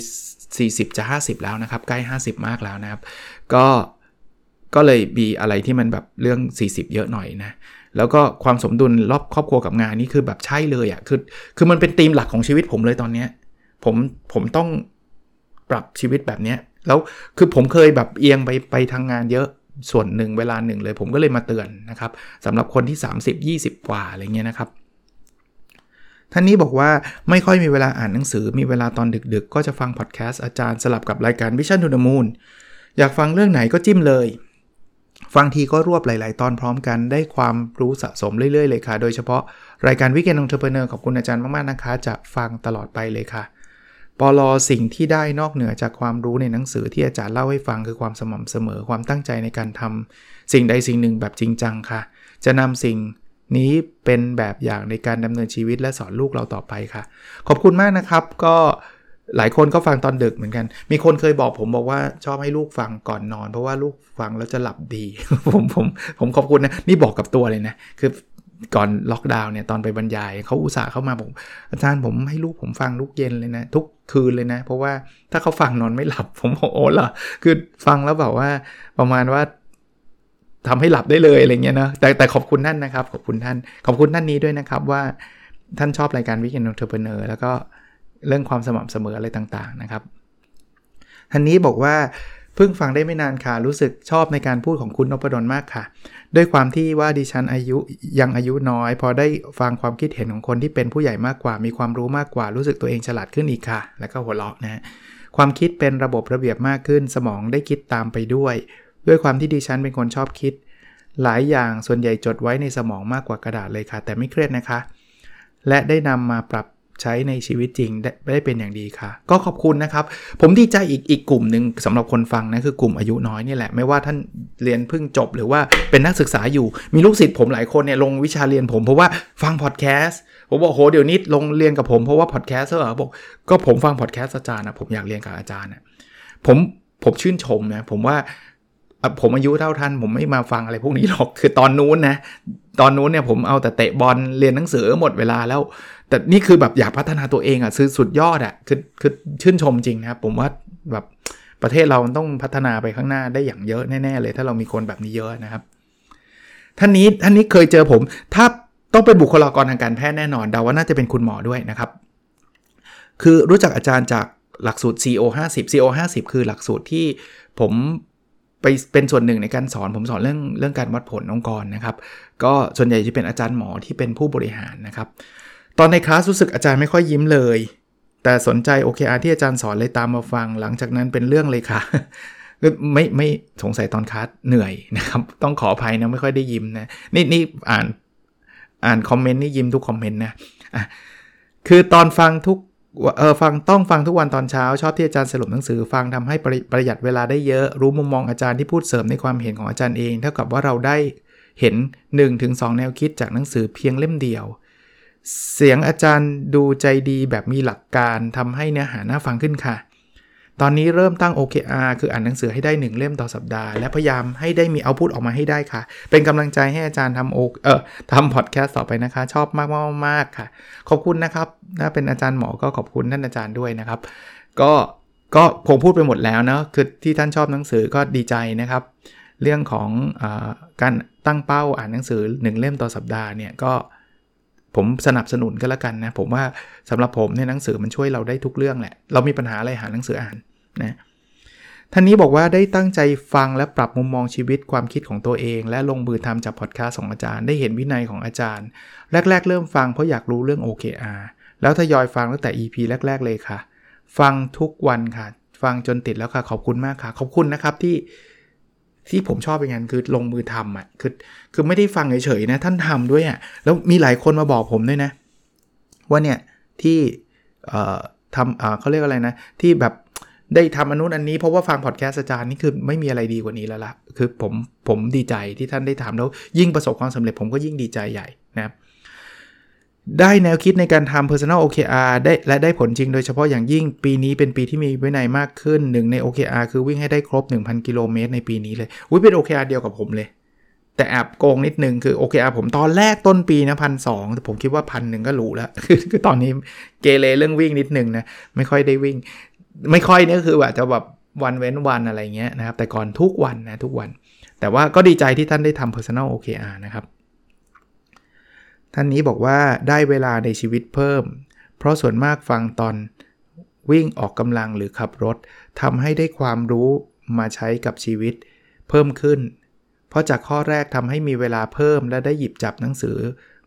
40 จะ 50 แล้วนะครับ ใกล้ 50 มากแล้วนะครับ ก็ก็เลยมีอะไรที่มันแบบเรื่อง 40 เยอะหน่อยนะ แล้วก็ความสมดุลรอบครอบครัวกับงานนี่คือแบบใช่เลยอะ่ะคือคือมันเป็นธีมหลักของชีวิตผมเลยตอนเนี้ยผมผมต้องปรับชีวิตแบบเนี้ยแล้วคือผมเคยแบบเอียงไปไปทางงานเยอะส่วนหนึ่งเวลาหนึ่งเลย ผมก็เลยมาเตือนนะครับสำหรับคนที่ 30 20 กว่าอะไรเงี้ยนะครับ ท่านนี้บอกว่าไม่ค่อยมีเวลาอ่านหนังสือ มีเวลาตอนดึกๆ ก็จะฟังพอดแคสต์อาจารย์สลับกับรายการ Vision to the Moon อยากฟังเรื่องไหนก็จิ้มเลย ฟังทีก็รวบหลาย ๆ ตอนพร้อมกันได้ความรู้สะสมเรื่อย ๆ เลยค่ะ โดยเฉพาะรายการ Weekend Entrepreneur ขอบคุณอาจารย์มาก ๆ นะคะ จะฟังตลอดไปเลยค่ะปล. สิ่งที่ได้นอกเหนือจากความรู้ในหนังสือที่อาจารย์เล่าให้ฟังคือความสม่ำเสมอความตั้งใจในการทำสิ่งใดสิ่งหนึ่งแบบจริงจังค่ะ จะนำสิ่ง นี้เป็นแบบอย่างในการดำเนินชีวิตและสอนลูกเราต่อไปค่ะ ขอบคุณมากนะครับ ก็หลายคนก็ฟังตอนดึกเหมือนกัน มีคนเคยบอกผมบอกว่าชอบให้ลูกฟังก่อนนอน เพราะว่าลูกฟังแล้วจะหลับดี ผมผมผมขอบคุณนะ นี่บอกกับตัวเลยนะ คือก่อนล็อกดาวน์เนี่ยตอนไปบรรยายเขาอุตส่าห์เข้ามาบอกอาจารย์ผมให้ลูกผมฟังลูกเย็นเลยนะ ทุกคืนเลยนะ เพราะว่าถ้าเขาฟังนอนไม่หลับ ผมบอกโอ้เหรอคือฟังแล้วแบบว่าประมาณว่า ทำให้หลับได้เลยอะไรเงี้ยนะแต่แต่ขอบคุณท่านนะครับ ขอบคุณท่าน ขอบคุณท่านนี้ด้วยนะครับว่าท่านชอบรายการ Weekend Entrepreneur แล้วก็เรื่องความสม่ำเสมออะไรต่างๆนะครับท่านนี้บอกว่าเพิ่งฟังได้ไม่นานค่ะ รู้สึกชอบในการพูดของคุณนพดลมากค่ะ ด้วยความที่ว่าดิฉันอายุยังอายุน้อย พอได้ฟังความคิดเห็นของคนที่เป็นผู้ใหญ่มากกว่า มีความรู้มากกว่า รู้สึกตัวเองฉลาดขึ้นอีกค่ะ แล้วก็หัวเราะนะความคิดเป็นระบบระเบียบมากขึ้น สมองได้คิดตามไปด้วย ด้วยความที่ดิฉันเป็นคนชอบคิด หลายอย่างส่วนใหญ่จดไว้ในสมองมากกว่ากระดาษเลยค่ะ แต่ไม่เครียดนะคะ และได้นำมาปรับใช้ในชีวิตจริงได้ได้เป็นอย่างดีค่ะ ก็ขอบคุณนะครับ ผมดีใจอีกอีกกลุ่มหนึ่งสำหรับคนฟังนะคือกลุ่มอายุน้อยนี่แหละ ไม่ว่าท่านเรียนเพิ่งจบหรือว่าเป็นนักศึกษาอยู่ มีลูกศิษย์ผมหลายคนเนี่ยลงวิชาเรียนผมเพราะว่าฟังพอดแคสต์ผมบอกโหเดี๋ยวนี้ลงเรียนกับผมเพราะว่าพอดแคสต์เหรอบอกก็ผมฟังพอดแคสต์อาจารย์นะผมอยากเรียนกับอาจารย์นะผมผมชื่นชมนะผมว่า ผมอายุเท่าท่านผมไม่มาฟังอะไรพวกนี้หรอกคือตอนนู้นนะตอนนู้นเนี่ยผมเอาแต่เตะบอลเรียนหนังสือหมดเวลาแล้ว แต่นี่คือแบบอยากพัฒนาตัวเองอะ่ะคือสุดยอดอะ่ะคือคือชื่นชมจริงนะครับผมว่าแบบประเทศเราต้องพัฒนาไปข้างหน้าได้อย่างเยอะแน่ๆเลย ถ้าเรามีคนแบบนี้เยอะนะครับ ท่านนี้ท่านนี้เคยเจอผม ถ้าต้องเป็นบุคลากรทางการแพทย์แน่นอนเดาว่าน่าจะเป็นคุณหมอด้วยนะครับ คือรู้จักอาจารย์จากหลักสูตร CO 50 CO 50คือหลักสูตรที่ผม ไปเป็นส่วนหนึ่งในการสอนผมสอนเรื่องเรื่องการวัดผลองค์กรนะครับ ก็ส่วนใหญ่จะเป็นอาจารย์หมอที่เป็นผู้บริหารนะครับ ตอนในคลาสรู้สึกอาจารย์ไม่ค่อยยิ้มเลย แต่สนใจโอเคอาที่อาจารย์สอนเลยตามมาฟัง หลังจากนั้นเป็นเรื่องเลยค่ะไม่ไม่สงสัยตอนคลาสเหนื่อยนะครับ ต้องขออภัยนะไม่ค่อยได้ยิ้มนะนี่นี่อ่านอ่านคอมเมนต์นี่ยิ้มทุกคอมเมนต์นะะคือตอนฟังทุก เออฟังต้องฟังทุกวันตอนเช้า ชอบที่อาจารย์สรุปหนังสือ ฟังทำให้ประประหยัดเวลาได้เยอะ รู้มุมมองอาจารย์ที่พูดเสริมในความเห็นของอาจารย์เอง เท่ากับว่าเราได้เห็น 1-2 แนวคิดจากหนังสือเพียงเล่มเดียว เสียงอาจารย์ดูใจดีแบบมีหลักการทำให้เนื้อหาน่าฟังขึ้นค่ะ ตอนนี้เริ่มตั้ง OKR คืออ่านหนังสือให้ได้ 1 เล่มต่อสัปดาห์ และพยายามให้ได้มีเอาพุตออกมาให้ได้ค่ะ เป็นกำลังใจให้อาจารย์ทำโอเออทำพอดแคสต์ต่อไปนะคะ ชอบมากมากมากค่ะ ขอบคุณนะครับถ้าเป็นอาจารย์หมอก็ขอบคุณท่านอาจารย์ด้วยนะครับ ก็ก็คงพูดไปหมดแล้วเนาะคือที่ท่านชอบหนังสือก็ดีใจนะครับ เรื่องของอการตั้งเป้าอ่านหนังสือ 1 เล่มต่อสัปดาห์เนี่ยก็ ผมสนับสนุนก็แล้วกันนะ ผมว่าสำหรับผมเนี่ยหนังสือมันช่วยเราได้ทุกเรื่องแหละ เรามีปัญหาอะไรหาหนังสืออ่านนะท่านนี้บอกว่าได้ตั้งใจฟังและปรับมุมมองชีวิตความคิดของตัวเอง และลงมือทำจากพอดแคสต์ของอาจารย์ ได้เห็นวินัยของอาจารย์ แรก ๆ เริ่มฟังเพราะอยากรู้เรื่อง OKR แล้วทยอยฟังตั้งแต่ EP แรก ๆ เลยค่ะ ฟังทุกวันค่ะ ฟังจนติดแล้วค่ะขอบคุณมากค่ะ ขอบคุณนะครับที่ ที่ผมชอบเป็นงานคือลงมือทำอะคือคือไม่ได้ฟังเฉยๆนะท่านทำด้วยอะแล้วมีหลายคนมาบอกผมด้วยนะ ว่าเนี่ยที่เอ่อทำเอ่อเขาเรียกอะไรนะ ที่แบบได้ทำอนุนอันนี้เพราะว่าฟังพอดแคสต์อาจารย์นี่คือไม่มีอะไรดีกว่านี้แล้วละคือผมผมดีใจที่ท่านได้ทำแล้วยิ่งประสบความสำเร็จผมก็ยิ่งดีใจใหญ่นะครับ ได้แนวคิดในการทำ personal OKR ได้และได้ผลจริงโดยเฉพาะอย่างยิ่งปีนี้เป็นปีที่มีวินัยมากขึ้นหนึ่งใน OKR คือวิ่งให้ได้ครบ 1,000 กิโลเมตรในปีนี้เลยอุ้ยเป็น OKR เดียวกับผมเลย แต่แอบโกงนิดนึงคือ OKR ผมตอนแรกต้นปีนะพันสองแต่ผมคิดว่าพันหนึ่งก็หรูแล้วคือคือตอนนี้เกเรเรื่องวิ่งนิดนึงนะไม่ค่อยได้วิ่ง ไม่ค่อยนี่คือว่าจะแบบวันเว้นวันอะไรเงี้ยนะครับแต่ก่อนทุกวันนะทุกวัน แต่ว่าก็ดีใจที่ท่านได้ทำ personal OKR นะครับ ท่านนี้บอกว่าได้เวลาในชีวิตเพิ่ม เพราะส่วนมากฟังตอนวิ่งออกกำลังหรือขับรถทำให้ได้ความรู้มาใช้กับชีวิตเพิ่มขึ้น เพราะจากข้อแรกทำให้มีเวลาเพิ่ม และได้หยิบจับหนังสือ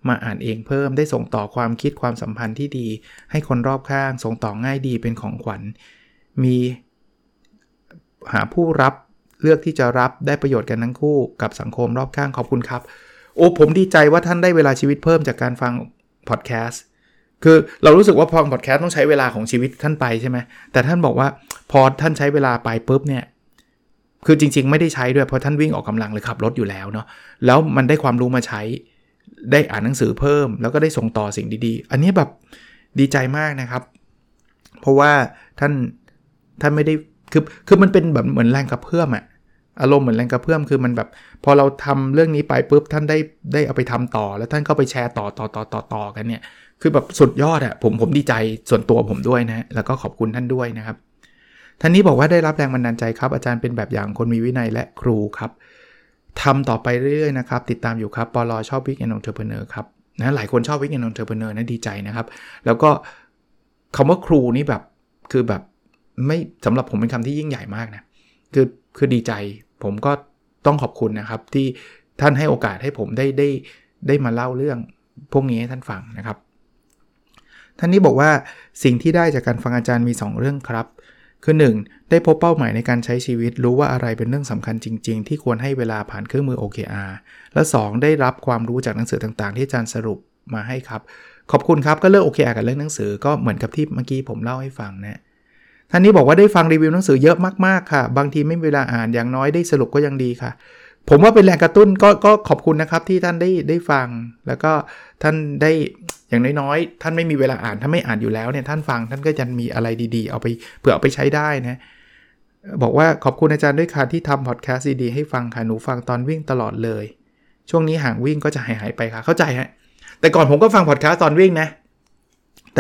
มาอ่านเองเพิ่มได้ส่งต่อความคิดความสัมพันธ์ที่ดี ให้คนรอบข้างส่งต่อง่ายดีเป็นของขวัญ มีหาผู้รับเลือกที่จะรับได้ประโยชน์กันทั้งคู่กับสังคมรอบข้างขอบคุณครับ โอ้ผมดีใจว่าท่านได้เวลาชีวิตเพิ่มจากการฟังพอดแคสต์คือเรารู้สึกว่าพอพอดแคสต์ต้องใช้เวลาของชีวิตท่านไปใช่ไหมแต่ท่านบอกว่าพอท่านใช้เวลาไปปุ๊บเนี่ยคือจริง ๆ ไม่ได้ใช้ด้วยเพราะท่านวิ่งออกกำลังหรือขับรถอยู่แล้วเนาะแล้วมันได้ความรู้มาใช้ได้อ่านหนังสือเพิ่ม แล้วก็ได้ส่งต่อสิ่งดีๆ อันนี้แบบดีใจมากนะครับ เพราะว่าท่านท่านไม่ได้คือคือมันเป็นแบบเหมือนแรงกระเพื่อมอะ อารมณ์เหมือนแรงกระเพื่อมคือมันแบบ พอเราทำเรื่องนี้ไปปุ๊บท่านได้ได้เอาไปทำต่อ แล้วท่านก็ไปแชร์ต่อต่อต่อต่อต่อกันเนี่ยคือแบบสุดยอดอะผมผมดีใจส่วนตัวผมด้วยนะแล้วก็ขอบคุณท่านด้วยนะครับท่านนี้บอกว่าได้รับแรงบันดาลใจครับ อาจารย์เป็นแบบอย่างคนมีวินัยและครูครับทำต่อไปเรื่อยๆนะครับ ติดตามอยู่ครับปล. ชอบ Weekend Entrepreneur ครับนะหลายคนชอบ Weekend Entrepreneur นะดีใจนะครับ แล้วก็คำว่าครูนี่แบบคือแบบไม่สำหรับผมเป็นคำที่ยิ่งใหญ่มากนะคือ คือดีใจ ผมก็ต้องขอบคุณนะครับที่ท่านให้โอกาสให้ผมได้ได้ได้มาเล่าเรื่องพวกนี้ให้ท่านฟังนะครับ ท่านนี้บอกว่าสิ่งที่ได้จากการฟังอาจารย์มี 2 เรื่องครับ คือ 1. ได้พบเป้าหมายในการใช้ชีวิต รู้ว่าอะไรเป็นเรื่องสำคัญจริง ๆ ที่ควรให้เวลาผ่านเครื่องมือ OKR และ 2. ได้รับความรู้จากหนังสือต่างๆ ที่อาจารย์สรุปมาให้ครับ ขอบคุณครับก็เลือก OKR กับเรื่องหนังสือก็เหมือนกับที่เมื่อกี้ผมเล่าให้ฟังนะ ท่านนี้บอกว่าได้ฟังรีวิวหนังสือเยอะมากๆค่ะ บางทีไม่มีเวลาอ่านอย่างน้อยได้สรุปก็ยังดีค่ะ ผมว่าเป็นแรงกระตุ้นก็ก็ขอบคุณนะครับที่ท่านได้ได้ฟัง แล้วก็ท่านได้อย่างน้อยๆท่านไม่มีเวลาอ่านถ้าไม่อ่านอยู่แล้วเนี่ยท่านฟังท่านก็จะมีอะไรดีๆ เอาไปเผื่อเอาไปใช้ได้นะบอกว่าขอบคุณอาจารย์ด้วยค่ะที่ทำพอดแคสต์ดีๆให้ฟังค่ะหนูฟังตอนวิ่งตลอดเลย ช่วงนี้ห่างวิ่งก็จะหายหายไปค่ะเข้าใจฮะแต่ก่อนผมก็ฟังพอดแคสต์ตอนวิ่งนะ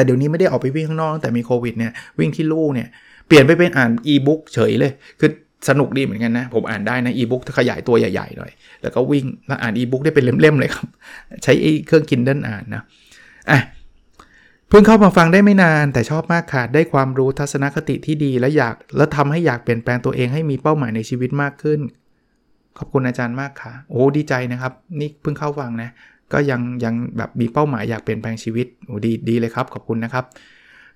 แต่เดี๋ยวนี้ไม่ได้ออกไปวิ่งข้างนอกแต่มีโควิดเนี่ยวิ่งที่ลู่เนี่ยเปลี่ยนไปเป็นอ่านอีบุ๊กเฉยเลย คือสนุกดีเหมือนกันนะ ผมอ่านได้นะอีบุ๊กถ้าขยายตัวใหญ่ๆหน่อย แล้วก็วิ่งแล้วอ่านอีบุ๊กได้เป็นเล่มๆเลยครับ ใช้เครื่อง Kindle อ่านนะอะเพิ่งเข้ามาฟังได้ไม่นานแต่ชอบมากค่ะ ได้ความรู้ทัศนคติที่ดี และอยากแล้วทำให้อยากเปลี่ยนแปลงตัวเองให้มีเป้าหมายในชีวิตมากขึ้น ขอบคุณอาจารย์มากค่ะ โอ้ดีใจนะครับ นี่เพิ่งเข้าฟังนะ ก็ยังยังแบบมีเป้าหมายอยากเปลี่ยนแปลงชีวิตโอ้ดีดีเลยครับ ขอบคุณนะครับ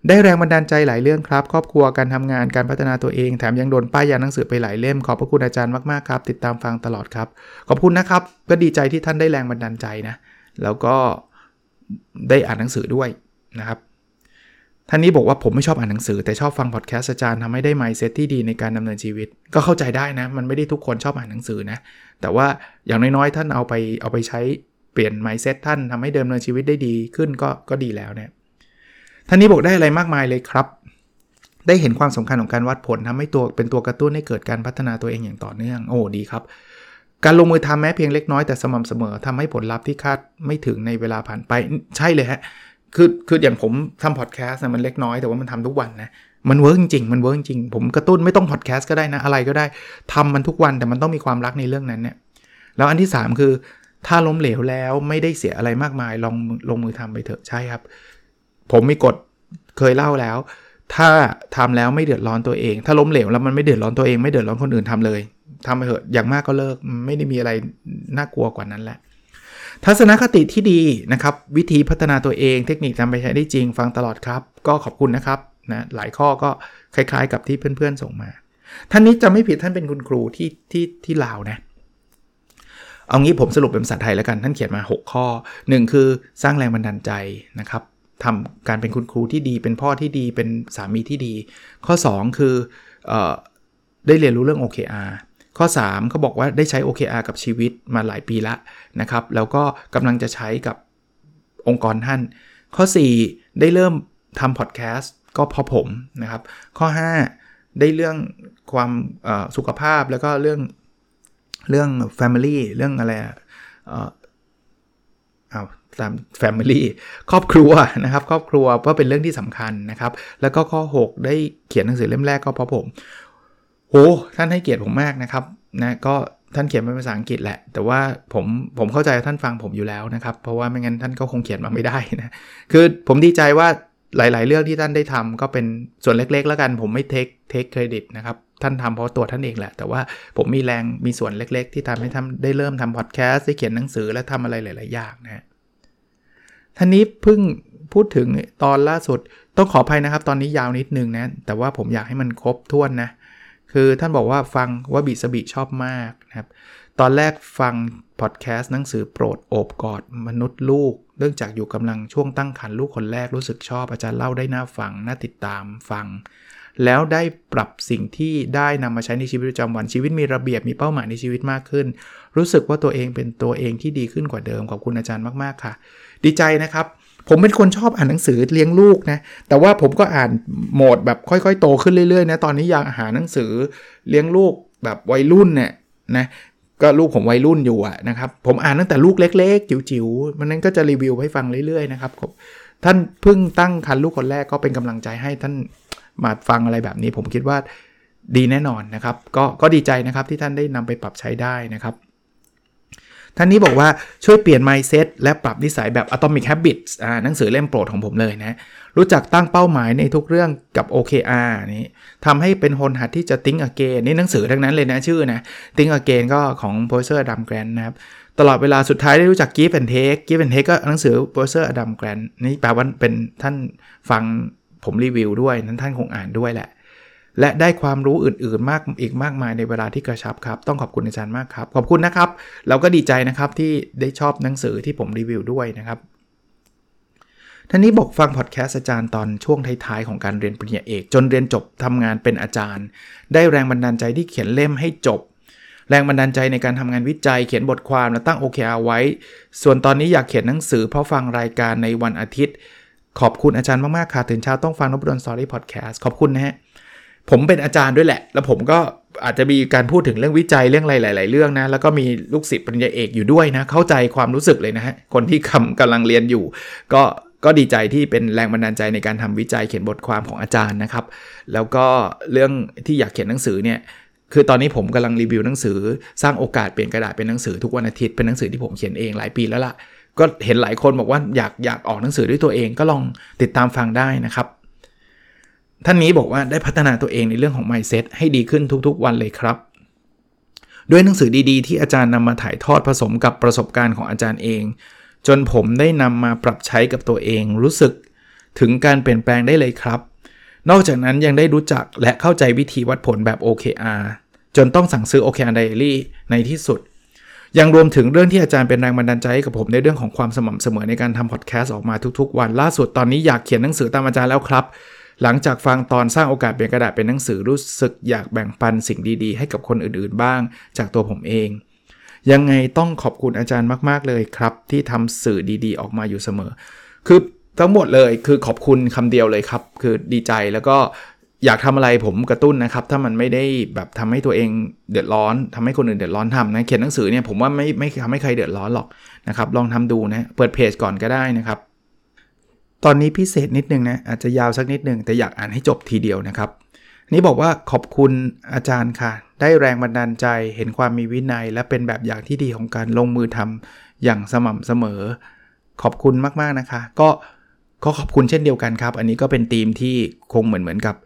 ได้แรงบันดาลใจหลายเรื่องครับ ครอบครัวการทำงานการพัฒนาตัวเองแถมยังโดนป้ายยาหนังสือไปหลายเล่ม ขอบพระคุณอาจารย์มากๆครับ ติดตามฟังตลอดครับ ขอบคุณนะครับ ก็ดีใจที่ท่านได้แรงบันดาลใจนะ แล้วก็ได้อ่านหนังสือด้วยนะครับท่านนี้บอกว่าผมไม่ชอบอ่านหนังสือแต่ชอบฟังพอดแคสต์อาจารย์ทำให้ได้ไมซ์เซ็ตที่ดีในการดำเนินชีวิต ก็เข้าใจได้นะ มันไม่ได้ทุกคนชอบอ่านหนังสือนะ แต่ว่าอย่างน้อยๆ ท่านเอาไปเอาไปใช้ เปลี่ยนไมซ์เซ็ตท่านทำให้เดำเนินชีวิตได้ดีขึ้นก็ก็ดีแล้วเนี่ยท่านนี้บอกได้อะไรมากมายเลยครับ ได้เห็นความสำคัญของการวัดผลทำให้ตัวเป็นตัวกระตุ้นให้เกิดการพัฒนาตัวเองอย่างต่อเนื่อง โอ้ดีครับ การลงมือทำแม้เพียงเล็กน้อยแต่สม่ำเสมอทำให้ผลลัพธ์ที่คาดไม่ถึงในเวลาผ่านไปใช่เลยฮะคือคืออย่างผมทำพอดแคสต์มันเล็กน้อยแต่ว่ามันทำทุกวันนะมัน work จริงมัน work จริงผมกระตุ้นไม่ต้องพอดแคสต์ก็ได้นะอะไรก็ได้ทำมันทุกวันแต่มันต้องมีความรักในเรื่องนั้นเนี่ยแล้วอันที่ 3 คือ ถ้าล้มเหลวแล้วไม่ได้เสียอะไรมากมายลองลงมือทำไปเถอะใช่ครับ ผมมีกฎเคยเล่าแล้ว ถ้าทำแล้วไม่เดือดร้อนตัวเอง ถ้าล้มเหลวแล้วมันไม่เดือดร้อนตัวเองไม่เดือดร้อนคนอื่นทำเลยทำไปเถอะอย่างมากก็เลิกไม่ได้มีอะไรน่ากลัวกว่านั้นแหละทัศนคติที่ดีนะครับ วิธีพัฒนาตัวเองเทคนิคนำไปใช้ได้จริงฟังตลอดครับ ก็ขอบคุณนะครับนะหลายข้อก็คล้ายๆ กับที่เพื่อนๆส่งมา ท่านนี้จะไม่ผิดท่านเป็นคุณครูที่ที่ที่ลาวนะ เอางี้ผมสรุปเป็นภาษาไทยแล้วกัน ท่านเขียนมา 6 ข้อ 1 คือสร้างแรงบันดาลใจนะครับทำการเป็นคุณครูที่ดี เป็นพ่อที่ดี เป็นสามีที่ดี ข้อ 2 คือได้เรียนรู้เรื่อง OKR ข้อ 3 เขาบอกว่าได้ใช้ OKR กับชีวิตมาหลายปีละนะครับ แล้วก็กำลังจะใช้กับองค์กรท่าน ข้อ 4 ได้เริ่มทำพอดแคสต์ก็พราะผมนะครับ ข้อ 5 ได้เรื่องความสุขภาพแล้วก็เรื่อง เรื่อง Family เรื่องอะไรเอาตาม Family ครอบครัวนะครับ ครอบครัวเพราะเป็นเรื่องที่สำคัญนะครับ แล้วก็ข้อ 6 ได้เขียนหนังสือเล่มแรกก็เพราะผมโหท่านให้เกียรติผมมากนะครับนะก็ท่านเขียนเป็นภาษาอังกฤษแหละ แต่ว่าผมผมเข้าใจท่านฟังผมอยู่แล้วนะครับ เพราะว่าไม่งั้นท่านก็คงเขียนมาไม่ได้นะ คือผมดีใจว่าหลาย ๆ เรื่องที่ท่านได้ทำก็เป็นส่วนเล็ก ๆ แล้วกัน ผมไม่เทคเทคเครดิตนะครับท่านทำเพราะตัวท่านเองแหละ แต่ว่าผมมีแรงมีส่วนเล็ก ๆ ที่ทำให้ทำได้เริ่มทำพอดแคสต์ได้เขียนหนังสือและทำอะไรหลาย ๆ อย่างนะท่านนี้เพิ่งพูดถึงตอนล่าสุดต้องขออภัยนะครับ ตอนนี้ยาวนิดนึงนะ แต่ว่าผมอยากให้มันครบถ้วนนะ คือท่านบอกว่าฟังว่าบิสบิชอบมากนะครับ ตอนแรกฟังพอดแคสต์หนังสือโปรดโอบกอดมนุษย์ลูก เนื่องจากอยู่กำลังช่วงตั้งครรภ์ลูกคนแรกรู้สึกชอบอาจารย์เล่าได้น่าฟังน่าติดตามฟัง แล้วได้ปรับสิ่งที่ได้นำมาใช้ในชีวิตประจำวันชีวิตมีระเบียบมีเป้าหมายในชีวิตมากขึ้น รู้สึกว่าตัวเองเป็นตัวเองที่ดีขึ้นกว่าเดิมขอบคุณอาจารย์มากๆค่ะ ดีใจนะครับผมเป็นคนชอบอ่านหนังสือเลี้ยงลูกนะ แต่ว่าผมก็อ่านโหมดแบบค่อยๆ โตขึ้นเรื่อยๆนะ ตอนนี้อยากหาหนังสือเลี้ยงลูกแบบวัยรุ่นเนี่ยนะ ก็ลูกผมวัยรุ่นอยู่อะนะครับ ผมอ่านตั้งแต่ลูกเล็กๆ จิ๋วๆ มันนั้นก็จะรีวิวให้ฟังเรื่อยๆนะครับ ท่านเพิ่งตั้งคันลูกคนแรกก็เป็นกำลังใจให้ท่าน มาฟังอะไรแบบนี้ผมคิดว่าดีแน่นอนนะครับ ก็ก็ดีใจนะครับที่ท่านได้นำไปปรับใช้ได้นะครับท่านนี้บอกว่าช่วยเปลี่ยน mindset และปรับนิสัยแบบ atomic habits อ่าหนังสือเล่มโปรดของผมเลยนะ รู้จักตั้งเป้าหมายในทุกเรื่องกับ OKR นี่ทำให้เป็นคนหัดที่จะ think again นี่หนังสือทั้งนั้นเลยนะชื่อนะ think again ก็ของ professor Adam Grant นะครับ ตลอดเวลาสุดท้ายได้รู้จัก give and take give and take ก็หนังสือ professor Adam Grant นี่แปลว่าเป็นท่านฟัง ผมรีวิวด้วย นั้นท่านคงอ่านด้วยแหละ และได้ความรู้อื่นๆ มากอีกมากมายในเวลาที่กระชับครับ ต้องขอบคุณอาจารย์มากครับ ขอบคุณนะครับ เราก็ดีใจนะครับที่ได้ชอบหนังสือที่ผมรีวิวด้วยนะครับท่านนี้บอกฟังพอดแคสต์อาจารย์ตอนช่วงท้ายๆของการเรียนปริญญาเอก จนเรียนจบทำงานเป็นอาจารย์ ได้แรงบันดาลใจที่เขียนเล่มให้จบ แรงบันดาลใจในการทำงานวิจัย เขียนบทความและตั้ง OKR ไว้ ส่วนตอนนี้อยากเขียนหนังสือเพราะฟังรายการในวันอาทิตย์ ขอบคุณอาจารย์มาก ๆ ค่ะ ตื่นเช้าต้องฟัง Nopadol's Story Podcast ขอบคุณนะฮะ ผมเป็นอาจารย์ด้วยแหละ แล้วผมก็อาจจะมีการพูดถึงเรื่องวิจัยเรื่องอะไรหลาย ๆ เรื่องนะ แล้วก็มีลูกศิษย์ปริญญาเอกอยู่ด้วยนะ เข้าใจความรู้สึกเลยนะฮะ คนที่คำกำลังเรียนอยู่ ก็ก็ดีใจที่เป็นแรงบันดาลใจในการทำวิจัยเขียนบทความของอาจารย์นะครับ แล้วก็เรื่องที่อยากเขียนหนังสือเนี่ยคือตอนนี้ผมกำลังรีวิวหนังสือ สร้างโอกาสเปลี่ยนกระดาษเป็นหนังสือทุกวันอาทิตย์เป็นหนังสือที่ผมเขียนเองหลายปีแล้วล่ะ ก็เห็นหลายคนบอกว่าอยากอยากออกหนังสือด้วยตัวเองก็ลองติดตามฟังได้นะครับ ท่านนี้บอกว่าได้พัฒนาตัวเองในเรื่องของ mindset ให้ดีขึ้นทุกๆ วันเลยครับด้วยหนังสือดีๆ ที่อาจารย์นำมาถ่ายทอดผสมกับประสบการณ์ของอาจารย์เอง จนผมได้นำมาปรับใช้กับตัวเอง รู้สึกถึงการเปลี่ยนแปลงได้เลยครับ นอกจากนั้นยังได้รู้จักและเข้าใจวิธีวัดผลแบบ OKR จนต้องสั่งซื้อ OKR Diary ในที่สุด ยังรวมถึงเรื่องที่อาจารย์เป็นแรงบันดาลใจให้กับผมในเรื่องของความสม่ำเสมอในการทำพอดแคสต์ออกมาทุกๆ วันล่าสุดตอนนี้อยากเขียนหนังสือตามอาจารย์แล้วครับ หลังจากฟังตอนสร้างโอกาสเปลี่ยนกระดาษเป็นหนังสือรู้สึกอยากแบ่งปันสิ่งดีๆ ให้กับคนอื่นๆบ้าง จากตัวผมเอง ยังไงต้องขอบคุณอาจารย์มากๆเลยครับ ที่ทำสื่อดีๆ ออกมาอยู่เสมอ คือทั้งหมดเลยคือขอบคุณคำเดียวเลยครับ คือดีใจแล้วก็ อยากทำอะไรผมกระตุ้นนะครับ ถ้ามันไม่ได้แบบทำให้ตัวเองเดือดร้อนทำให้คนอื่นเดือดร้อนทำนะเขียนหนังสือเนี่ยผมว่าไม่ไม่ทำให้ใครเดือดร้อนหรอกนะครับ ลองทำดูนะเปิดเพจก่อนก็ได้นะครับ ตอนนี้พิเศษนิดนึงนะอาจจะยาวสักนิดนึงแต่อยากอ่านให้จบทีเดียวนะครับนี่บอกว่าขอบคุณอาจารย์ค่ะ ได้แรงบันดาลใจเห็นความมีวินัย และเป็นแบบอย่างที่ดีของการลงมือทำอย่างสม่ำเสมอ ขอบคุณมากๆนะคะ ก็ ก็ขอบคุณเช่นเดียวกันครับ อันนี้ก็เป็นธีมที่คงเหมือนเหมือนกับ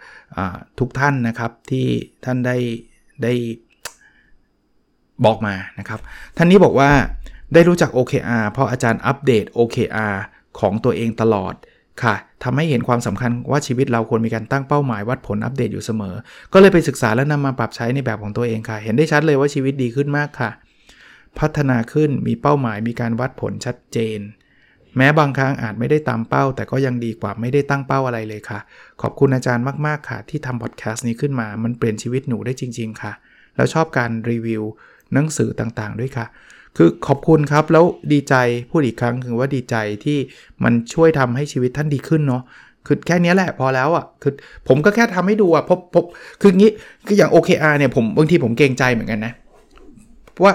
ทุกท่านนะครับที่ท่านได้ได้บอกมานะครับ ท่านนี้บอกว่าได้รู้จัก OKR เพราะอาจารย์อัปเดต OKR ของตัวเองตลอดค่ะทำให้เห็นความสำคัญว่าชีวิตเราควรมีการตั้งเป้าหมายวัดผลอัปเดตอยู่เสมอ ก็เลยไปศึกษาและนำมาปรับใช้ในแบบของตัวเองค่ะ เห็นได้ชัดเลยว่าชีวิตดีขึ้นมากค่ะ พัฒนาขึ้นมีเป้าหมายมีการวัดผลชัดเจน แม้บางครั้งอาจไม่ได้ตามเป้า แต่ก็ยังดีกว่าไม่ได้ตั้งเป้าอะไรเลยค่ะ ขอบคุณอาจารย์มากๆค่ะ ที่ทำพอดแคสต์นี้ขึ้นมา มันเปลี่ยนชีวิตหนูได้จริง ๆ ค่ะ แล้วชอบการรีวิวหนังสือต่างๆ ด้วยค่ะ คือขอบคุณครับ แล้วดีใจพูดอีกครั้งคือว่าดีใจที่มันช่วยทำให้ชีวิตท่านดีขึ้นเนาะคือแค่นี้แหละพอแล้วอะ่ะคือผมก็แค่ทำให้ดูอะ่ะพบพบคืองี้คืออย่าง OKR เนี่ยผมบางทีผมเกรงใจเหมือนกันนะว่า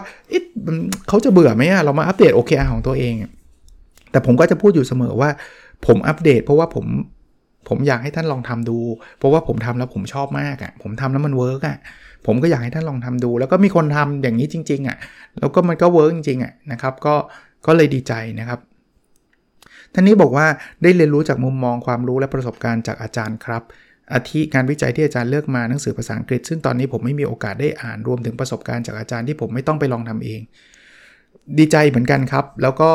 เขาจะเบื่อไหมอะเรามาอัปเดต OKR ของตัวเอง แต่ผมก็จะพูดอยู่เสมอว่า ผมอัปเดต เพราะว่าผมผมอยากให้ท่านลองทำดู เพราะว่าผมทำแล้วผมชอบมากอะ่ะ ผมทำแล้วมัน work อะ ผมก็อยากให้ท่านลองทำดู แล้วก็มีคนทำอย่างนี้จริง ๆอะ่ะ แล้วก็มันก็ work จริงๆอะนะครับ ก็ก็เลยดีใจนะครับ ท่านนี้บอกว่าได้เรียนรู้จากมุมมองความรู้และประสบการณ์จากอาจารย์ครับอาทิงานวิจัยที่อาจารย์เลือกมาหนังสือภาษาอังกฤษ ซึ่งตอนนี้ผมไม่มีโอกาสได้อ่านรวมถึงประสบการณ์จากอาจารย์ที่ผมไม่ต้องไปลองทำเอง ดีใจเหมือนกันครับ แล้วก็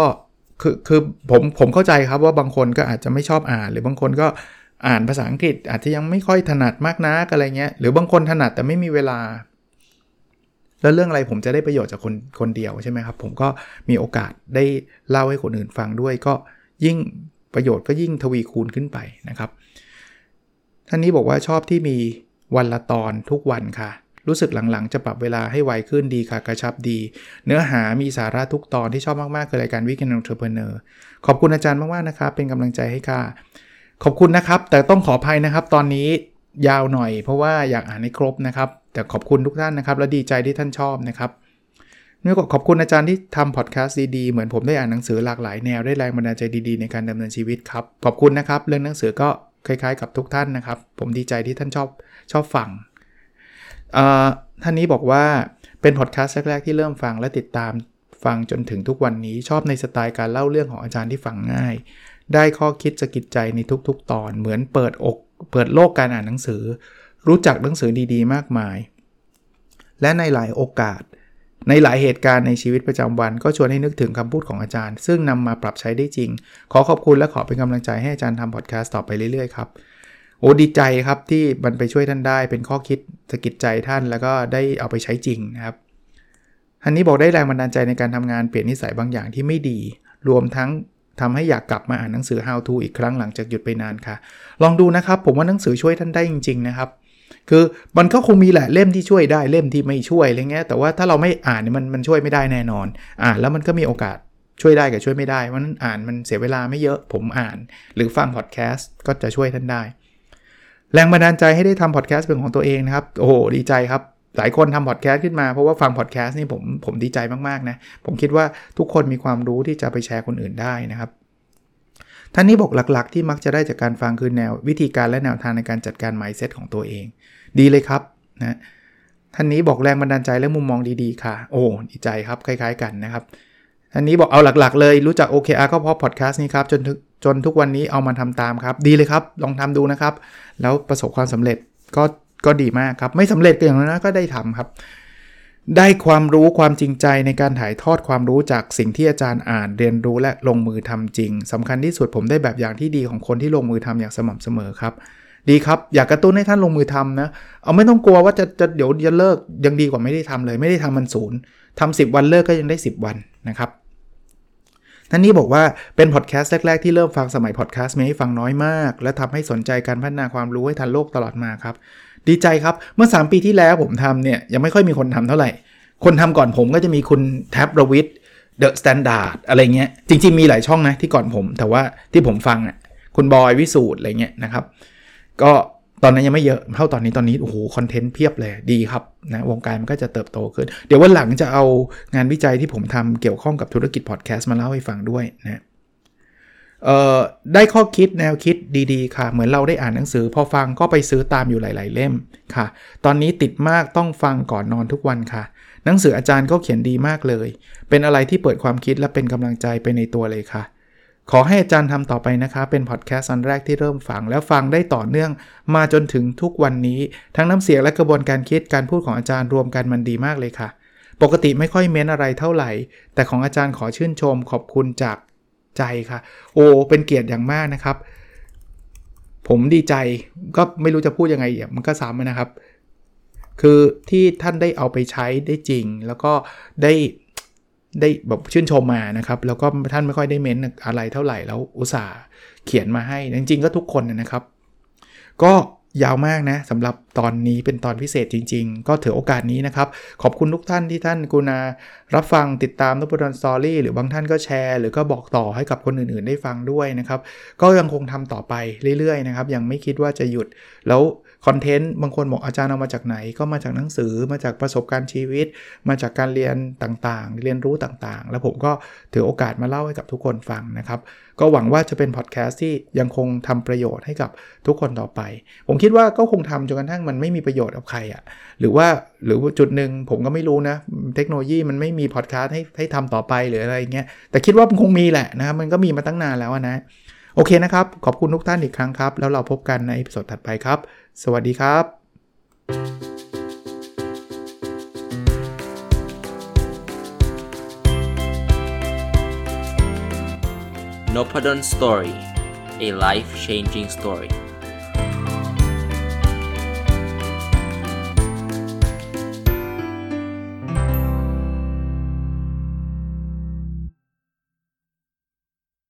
คือคือผมผมเข้าใจครับว่าบางคนก็อาจจะไม่ชอบอ่าน หรือบางคนก็อ่านภาษาอังกฤษ อาจจะยังไม่ค่อยถนัดมากนักอะไรเงี้ยหรือบางคนถนัดแต่ไม่มีเวลา แล้วเรื่องอะไรผมจะได้ประโยชน์จากคนคนเดียวใช่ไหมครับ ผมก็มีโอกาสได้เล่าให้คนอื่นฟังด้วย ก็ยิ่งประโยชน์ก็ยิ่งทวีคูณขึ้นไปนะครับ ท่านนี้บอกว่าชอบที่มีวันละตอนทุกวันค่ะ รู้สึกหลังๆ จะปรับเวลาให้ไวขึ้นดีค่ะกระชับดี เนื้อหามีสาระทุกตอนที่ชอบมากๆคือรายการวิกเกนองเทอร์เพเนอร์ขอบคุณอาจารย์มากๆนะครับ เป็นกำลังใจให้ค่ะ ขอบคุณนะครับ แต่ต้องขออภัยนะครับ ตอนนี้ยาวหน่อย เพราะว่าอยากอ่านให้ครบนะครับ แต่ขอบคุณทุกท่านนะครับ และดีใจที่ท่านชอบนะครับเนี่ก็ขอบคุณอาจารย์ที่ทำพอดแคสต์ดีๆ เหมือนผมได้อ่านหนังสือหลากหลายแนวได้แรงบันดาลใจดีๆ ในการดำเนินชีวิตครับ ขอบคุณนะครับ เรื่องหนังสือก็คล้ายๆ กับทุกท่านนะครับ ผมดีใจที่ท่านชอบชอบฟัง ท่านนี้บอกว่าเป็นพอดแคสต์แรกๆที่เริ่มฟังและติดตามฟังจนถึงทุกวันนี้ชอบในสไตล์การเล่าเรื่องของอาจารย์ที่ฟังง่าย ได้ข้อคิดสะกิดใจในทุกๆ ตอน เหมือนเปิดอกเปิดโลกการอ่านหนังสือ รู้จักหนังสือดีๆ มากมาย และในหลายโอกาส ในหลายเหตุการณ์ในชีวิตประจำวัน ก็ชวนให้นึกถึงคำพูดของอาจารย์ ซึ่งนำมาปรับใช้ได้จริง ขอขอบคุณและขอเป็นกำลังใจให้อาจารย์ทำพอดแคสต์ต่อไปเรื่อยๆครับ โอ้ดีใจครับที่มันไปช่วยท่านได้เป็นข้อคิดสกิดใจท่านแล้วก็ได้เอาไปใช้จริงนะครับท่านนี้บอกได้แรงบันดาลใจในการทำงานเปลี่ยนนิสัยบางอย่างที่ไม่ดี รวมทั้งทำให้อยากกลับมาอ่านหนังสือ How to อีกครั้งหลังจากหยุดไปนานค่ะ ลองดูนะครับ ผมว่าหนังสือช่วยท่านได้จริง ๆ นะครับ คือมันก็คงมีแหละเล่มที่ช่วยได้เล่มที่ไม่ช่วยอะไรเงี้ยแต่ว่าถ้าเราไม่อ่านเนี่ยมันมันช่วยไม่ได้แน่นอน อ่านแล้วมันก็มีโอกาสช่วยได้กับช่วยไม่ได้มันอ่านมันเสียเวลาไม่เยอะผมอ่าน หรือฟังพอดแคสต์ก็จะช่วยท่านได้ แรงบันดาลใจให้ได้ทำพอดแคสต์เป็นของตัวเองนะครับ โอ้โห ดีใจครับ หลายคนทำพอดแคสต์ขึ้นมา เพราะว่าฟังพอดแคสต์นี่ผมผมดีใจมากๆนะ ผมคิดว่าทุกคนมีความรู้ที่จะไปแชร์คนอื่นได้นะครับ ท่านนี้บอกหลักๆ ที่มักจะได้จากการฟังคือแนววิธีการและแนวทางในการจัดการ mindset ของตัวเอง ดีเลยครับนะท่านนี้บอกแรงบันดาลใจและมุมมองดีๆค่ะ โอ้ดีใจครับคล้าย ๆ กันนะครับท่านนี้บอกเอาหลักๆ เลยรู้จัก OKR ก็เพราะพอดแคสต์นี้ครับจน จนทุกวันนี้เอามาทำตามครับ ดีเลยครับ ลองทำดูนะครับ แล้วประสบความสำเร็จก็ก็ดีมากครับ ไม่สำเร็จก็อย่างนั้นก็ได้ทำครับ ได้ความรู้ความจริงใจในการถ่ายทอดความรู้จากสิ่งที่อาจารย์อ่านเรียนรู้และลงมือทำจริงสำคัญที่สุดผมได้แบบอย่างที่ดีของคนที่ลงมือทำอย่างสม่ำเสมอครับ ดีครับ อยากกระตุ้นให้ท่านลงมือทำนะ เอาไม่ต้องกลัวว่าจะจะเดี๋ยวจะเลิกยังดีกว่าไม่ได้ทำเลย ไม่ได้ทำมันศูนย์ทำสิวันเลิกก็ยังได้ 10 วันนะครับ ท่านนี้บอกว่าเป็นพอดแคสต์แรก ๆ ที่เริ่มฟังสมัยพอดแคสต์มีให้ฟังน้อยมาก และทำให้สนใจการพัฒนาความรู้ให้ทันโลกตลอดมาครับ ดีใจครับ เมื่อ 3 ปีที่แล้วผมทำเนี่ยยังไม่ค่อยมีคนทำเท่าไหร่ คนทำก่อนผมก็จะมีคุณแท็ปรวิศ The Standard อะไรเงี้ย จริง ๆ มีหลายช่องนะที่ก่อนผม แต่ว่าที่ผมฟังอะคุณบอยวิสูตรอะไรเงี้ยนะครับ ก็ ตอนนั้นยังไม่เยอะเท่าตอนนี้ตอนนี้โอ้โหคอนเทนต์เพียบเลยดีครับนะวงการมันก็จะเติบโตขึ้น เดี๋ยววันหลังจะเอางานวิจัยที่ผมทำเกี่ยวข้องกับธุรกิจพอดแคสต์มาเล่าให้ฟังด้วยนะเอ่อได้ข้อคิดแนวคิดดีๆ ค่ะ เหมือนเราได้อ่านหนังสือ พอฟังก็ไปซื้อตามอยู่หลายๆเล่มค่ะ ตอนนี้ติดมากต้องฟังก่อนนอนทุกวันค่ะ หนังสืออาจารย์ก็เขียนดีมากเลย เป็นอะไรที่เปิดความคิดและเป็นกำลังใจไปในตัวเลยค่ะ ขอให้อาจารย์ทำต่อไปนะคะ เป็นพอดแคสต์อันแรกที่เริ่มฟัง แล้วฟังได้ต่อเนื่องมาจนถึงทุกวันนี้ ทั้งน้ำเสียงและกระบวนการคิดการพูดของอาจารย์รวมกันมันดีมากเลยค่ะ ปกติไม่ค่อยเม้นอะไรเท่าไหร่ แต่ของอาจารย์ขอชื่นชมขอบคุณจากใจค่ะ โอ้เป็นเกียรติอย่างมากนะครับ ผมดีใจก็ไม่รู้จะพูดยังไงมันก็ซ้ำนะครับ คือที่ท่านได้เอาไปใช้ได้จริง แล้วก็ได้ ได้แบบชื่นชมมานะครับ แล้วก็ท่านไม่ค่อยได้เม้นอะไรเท่าไหร่แล้วอุตส่าห์เขียนมาให้จริงๆ ก็ทุกคนนะครับ ก็ยาวมากนะสำหรับตอนนี้เป็นตอนพิเศษจริง ๆ ก็ถือโอกาสนี้นะครับ ขอบคุณทุกท่านที่ท่านกุณารับฟังติดตามนบดอนสตอรี่หรือบางท่านก็แชร์ หรือก็บอกต่อให้กับคนอื่นๆ ได้ฟังด้วยนะครับ ก็ยังคงทำต่อไปเรื่อยๆนะครับ ยังไม่คิดว่าจะหยุดแล้ว คอนเทนต์บางคนบอกอาจารย์เอามาจากไหน ก็มาจากหนังสือมาจากประสบการณ์ชีวิต มาจากการเรียนต่างๆ เรียนรู้ต่างๆ แล้วผมก็ถือโอกาสมาเล่าให้กับทุกคนฟังนะครับ ก็หวังว่าจะเป็นพอดแคสต์ที่ยังคงทำประโยชน์ให้กับทุกคนต่อไป ผมคิดว่าก็คงทำจนกระทั่งมันไม่มีประโยชน์กับใครอะ่ะหรือว่าหรือจุดหนึ่งผมก็ไม่รู้นะ เทคโนโลยีมันไม่มีพอดแคสต์ให้ให้ทำต่อไปหรืออะไรเงี้ยแต่คิดว่ามันคงมีแหละนะครับมันก็มีมาตั้งนานแล้วนะ โอเคนะครับ ขอบคุณทุกท่านอีกครั้งครับ แล้วเราพบกันใน episode ถัดไปครับ สวัสดีครับ n o p a d o n Story a life changing story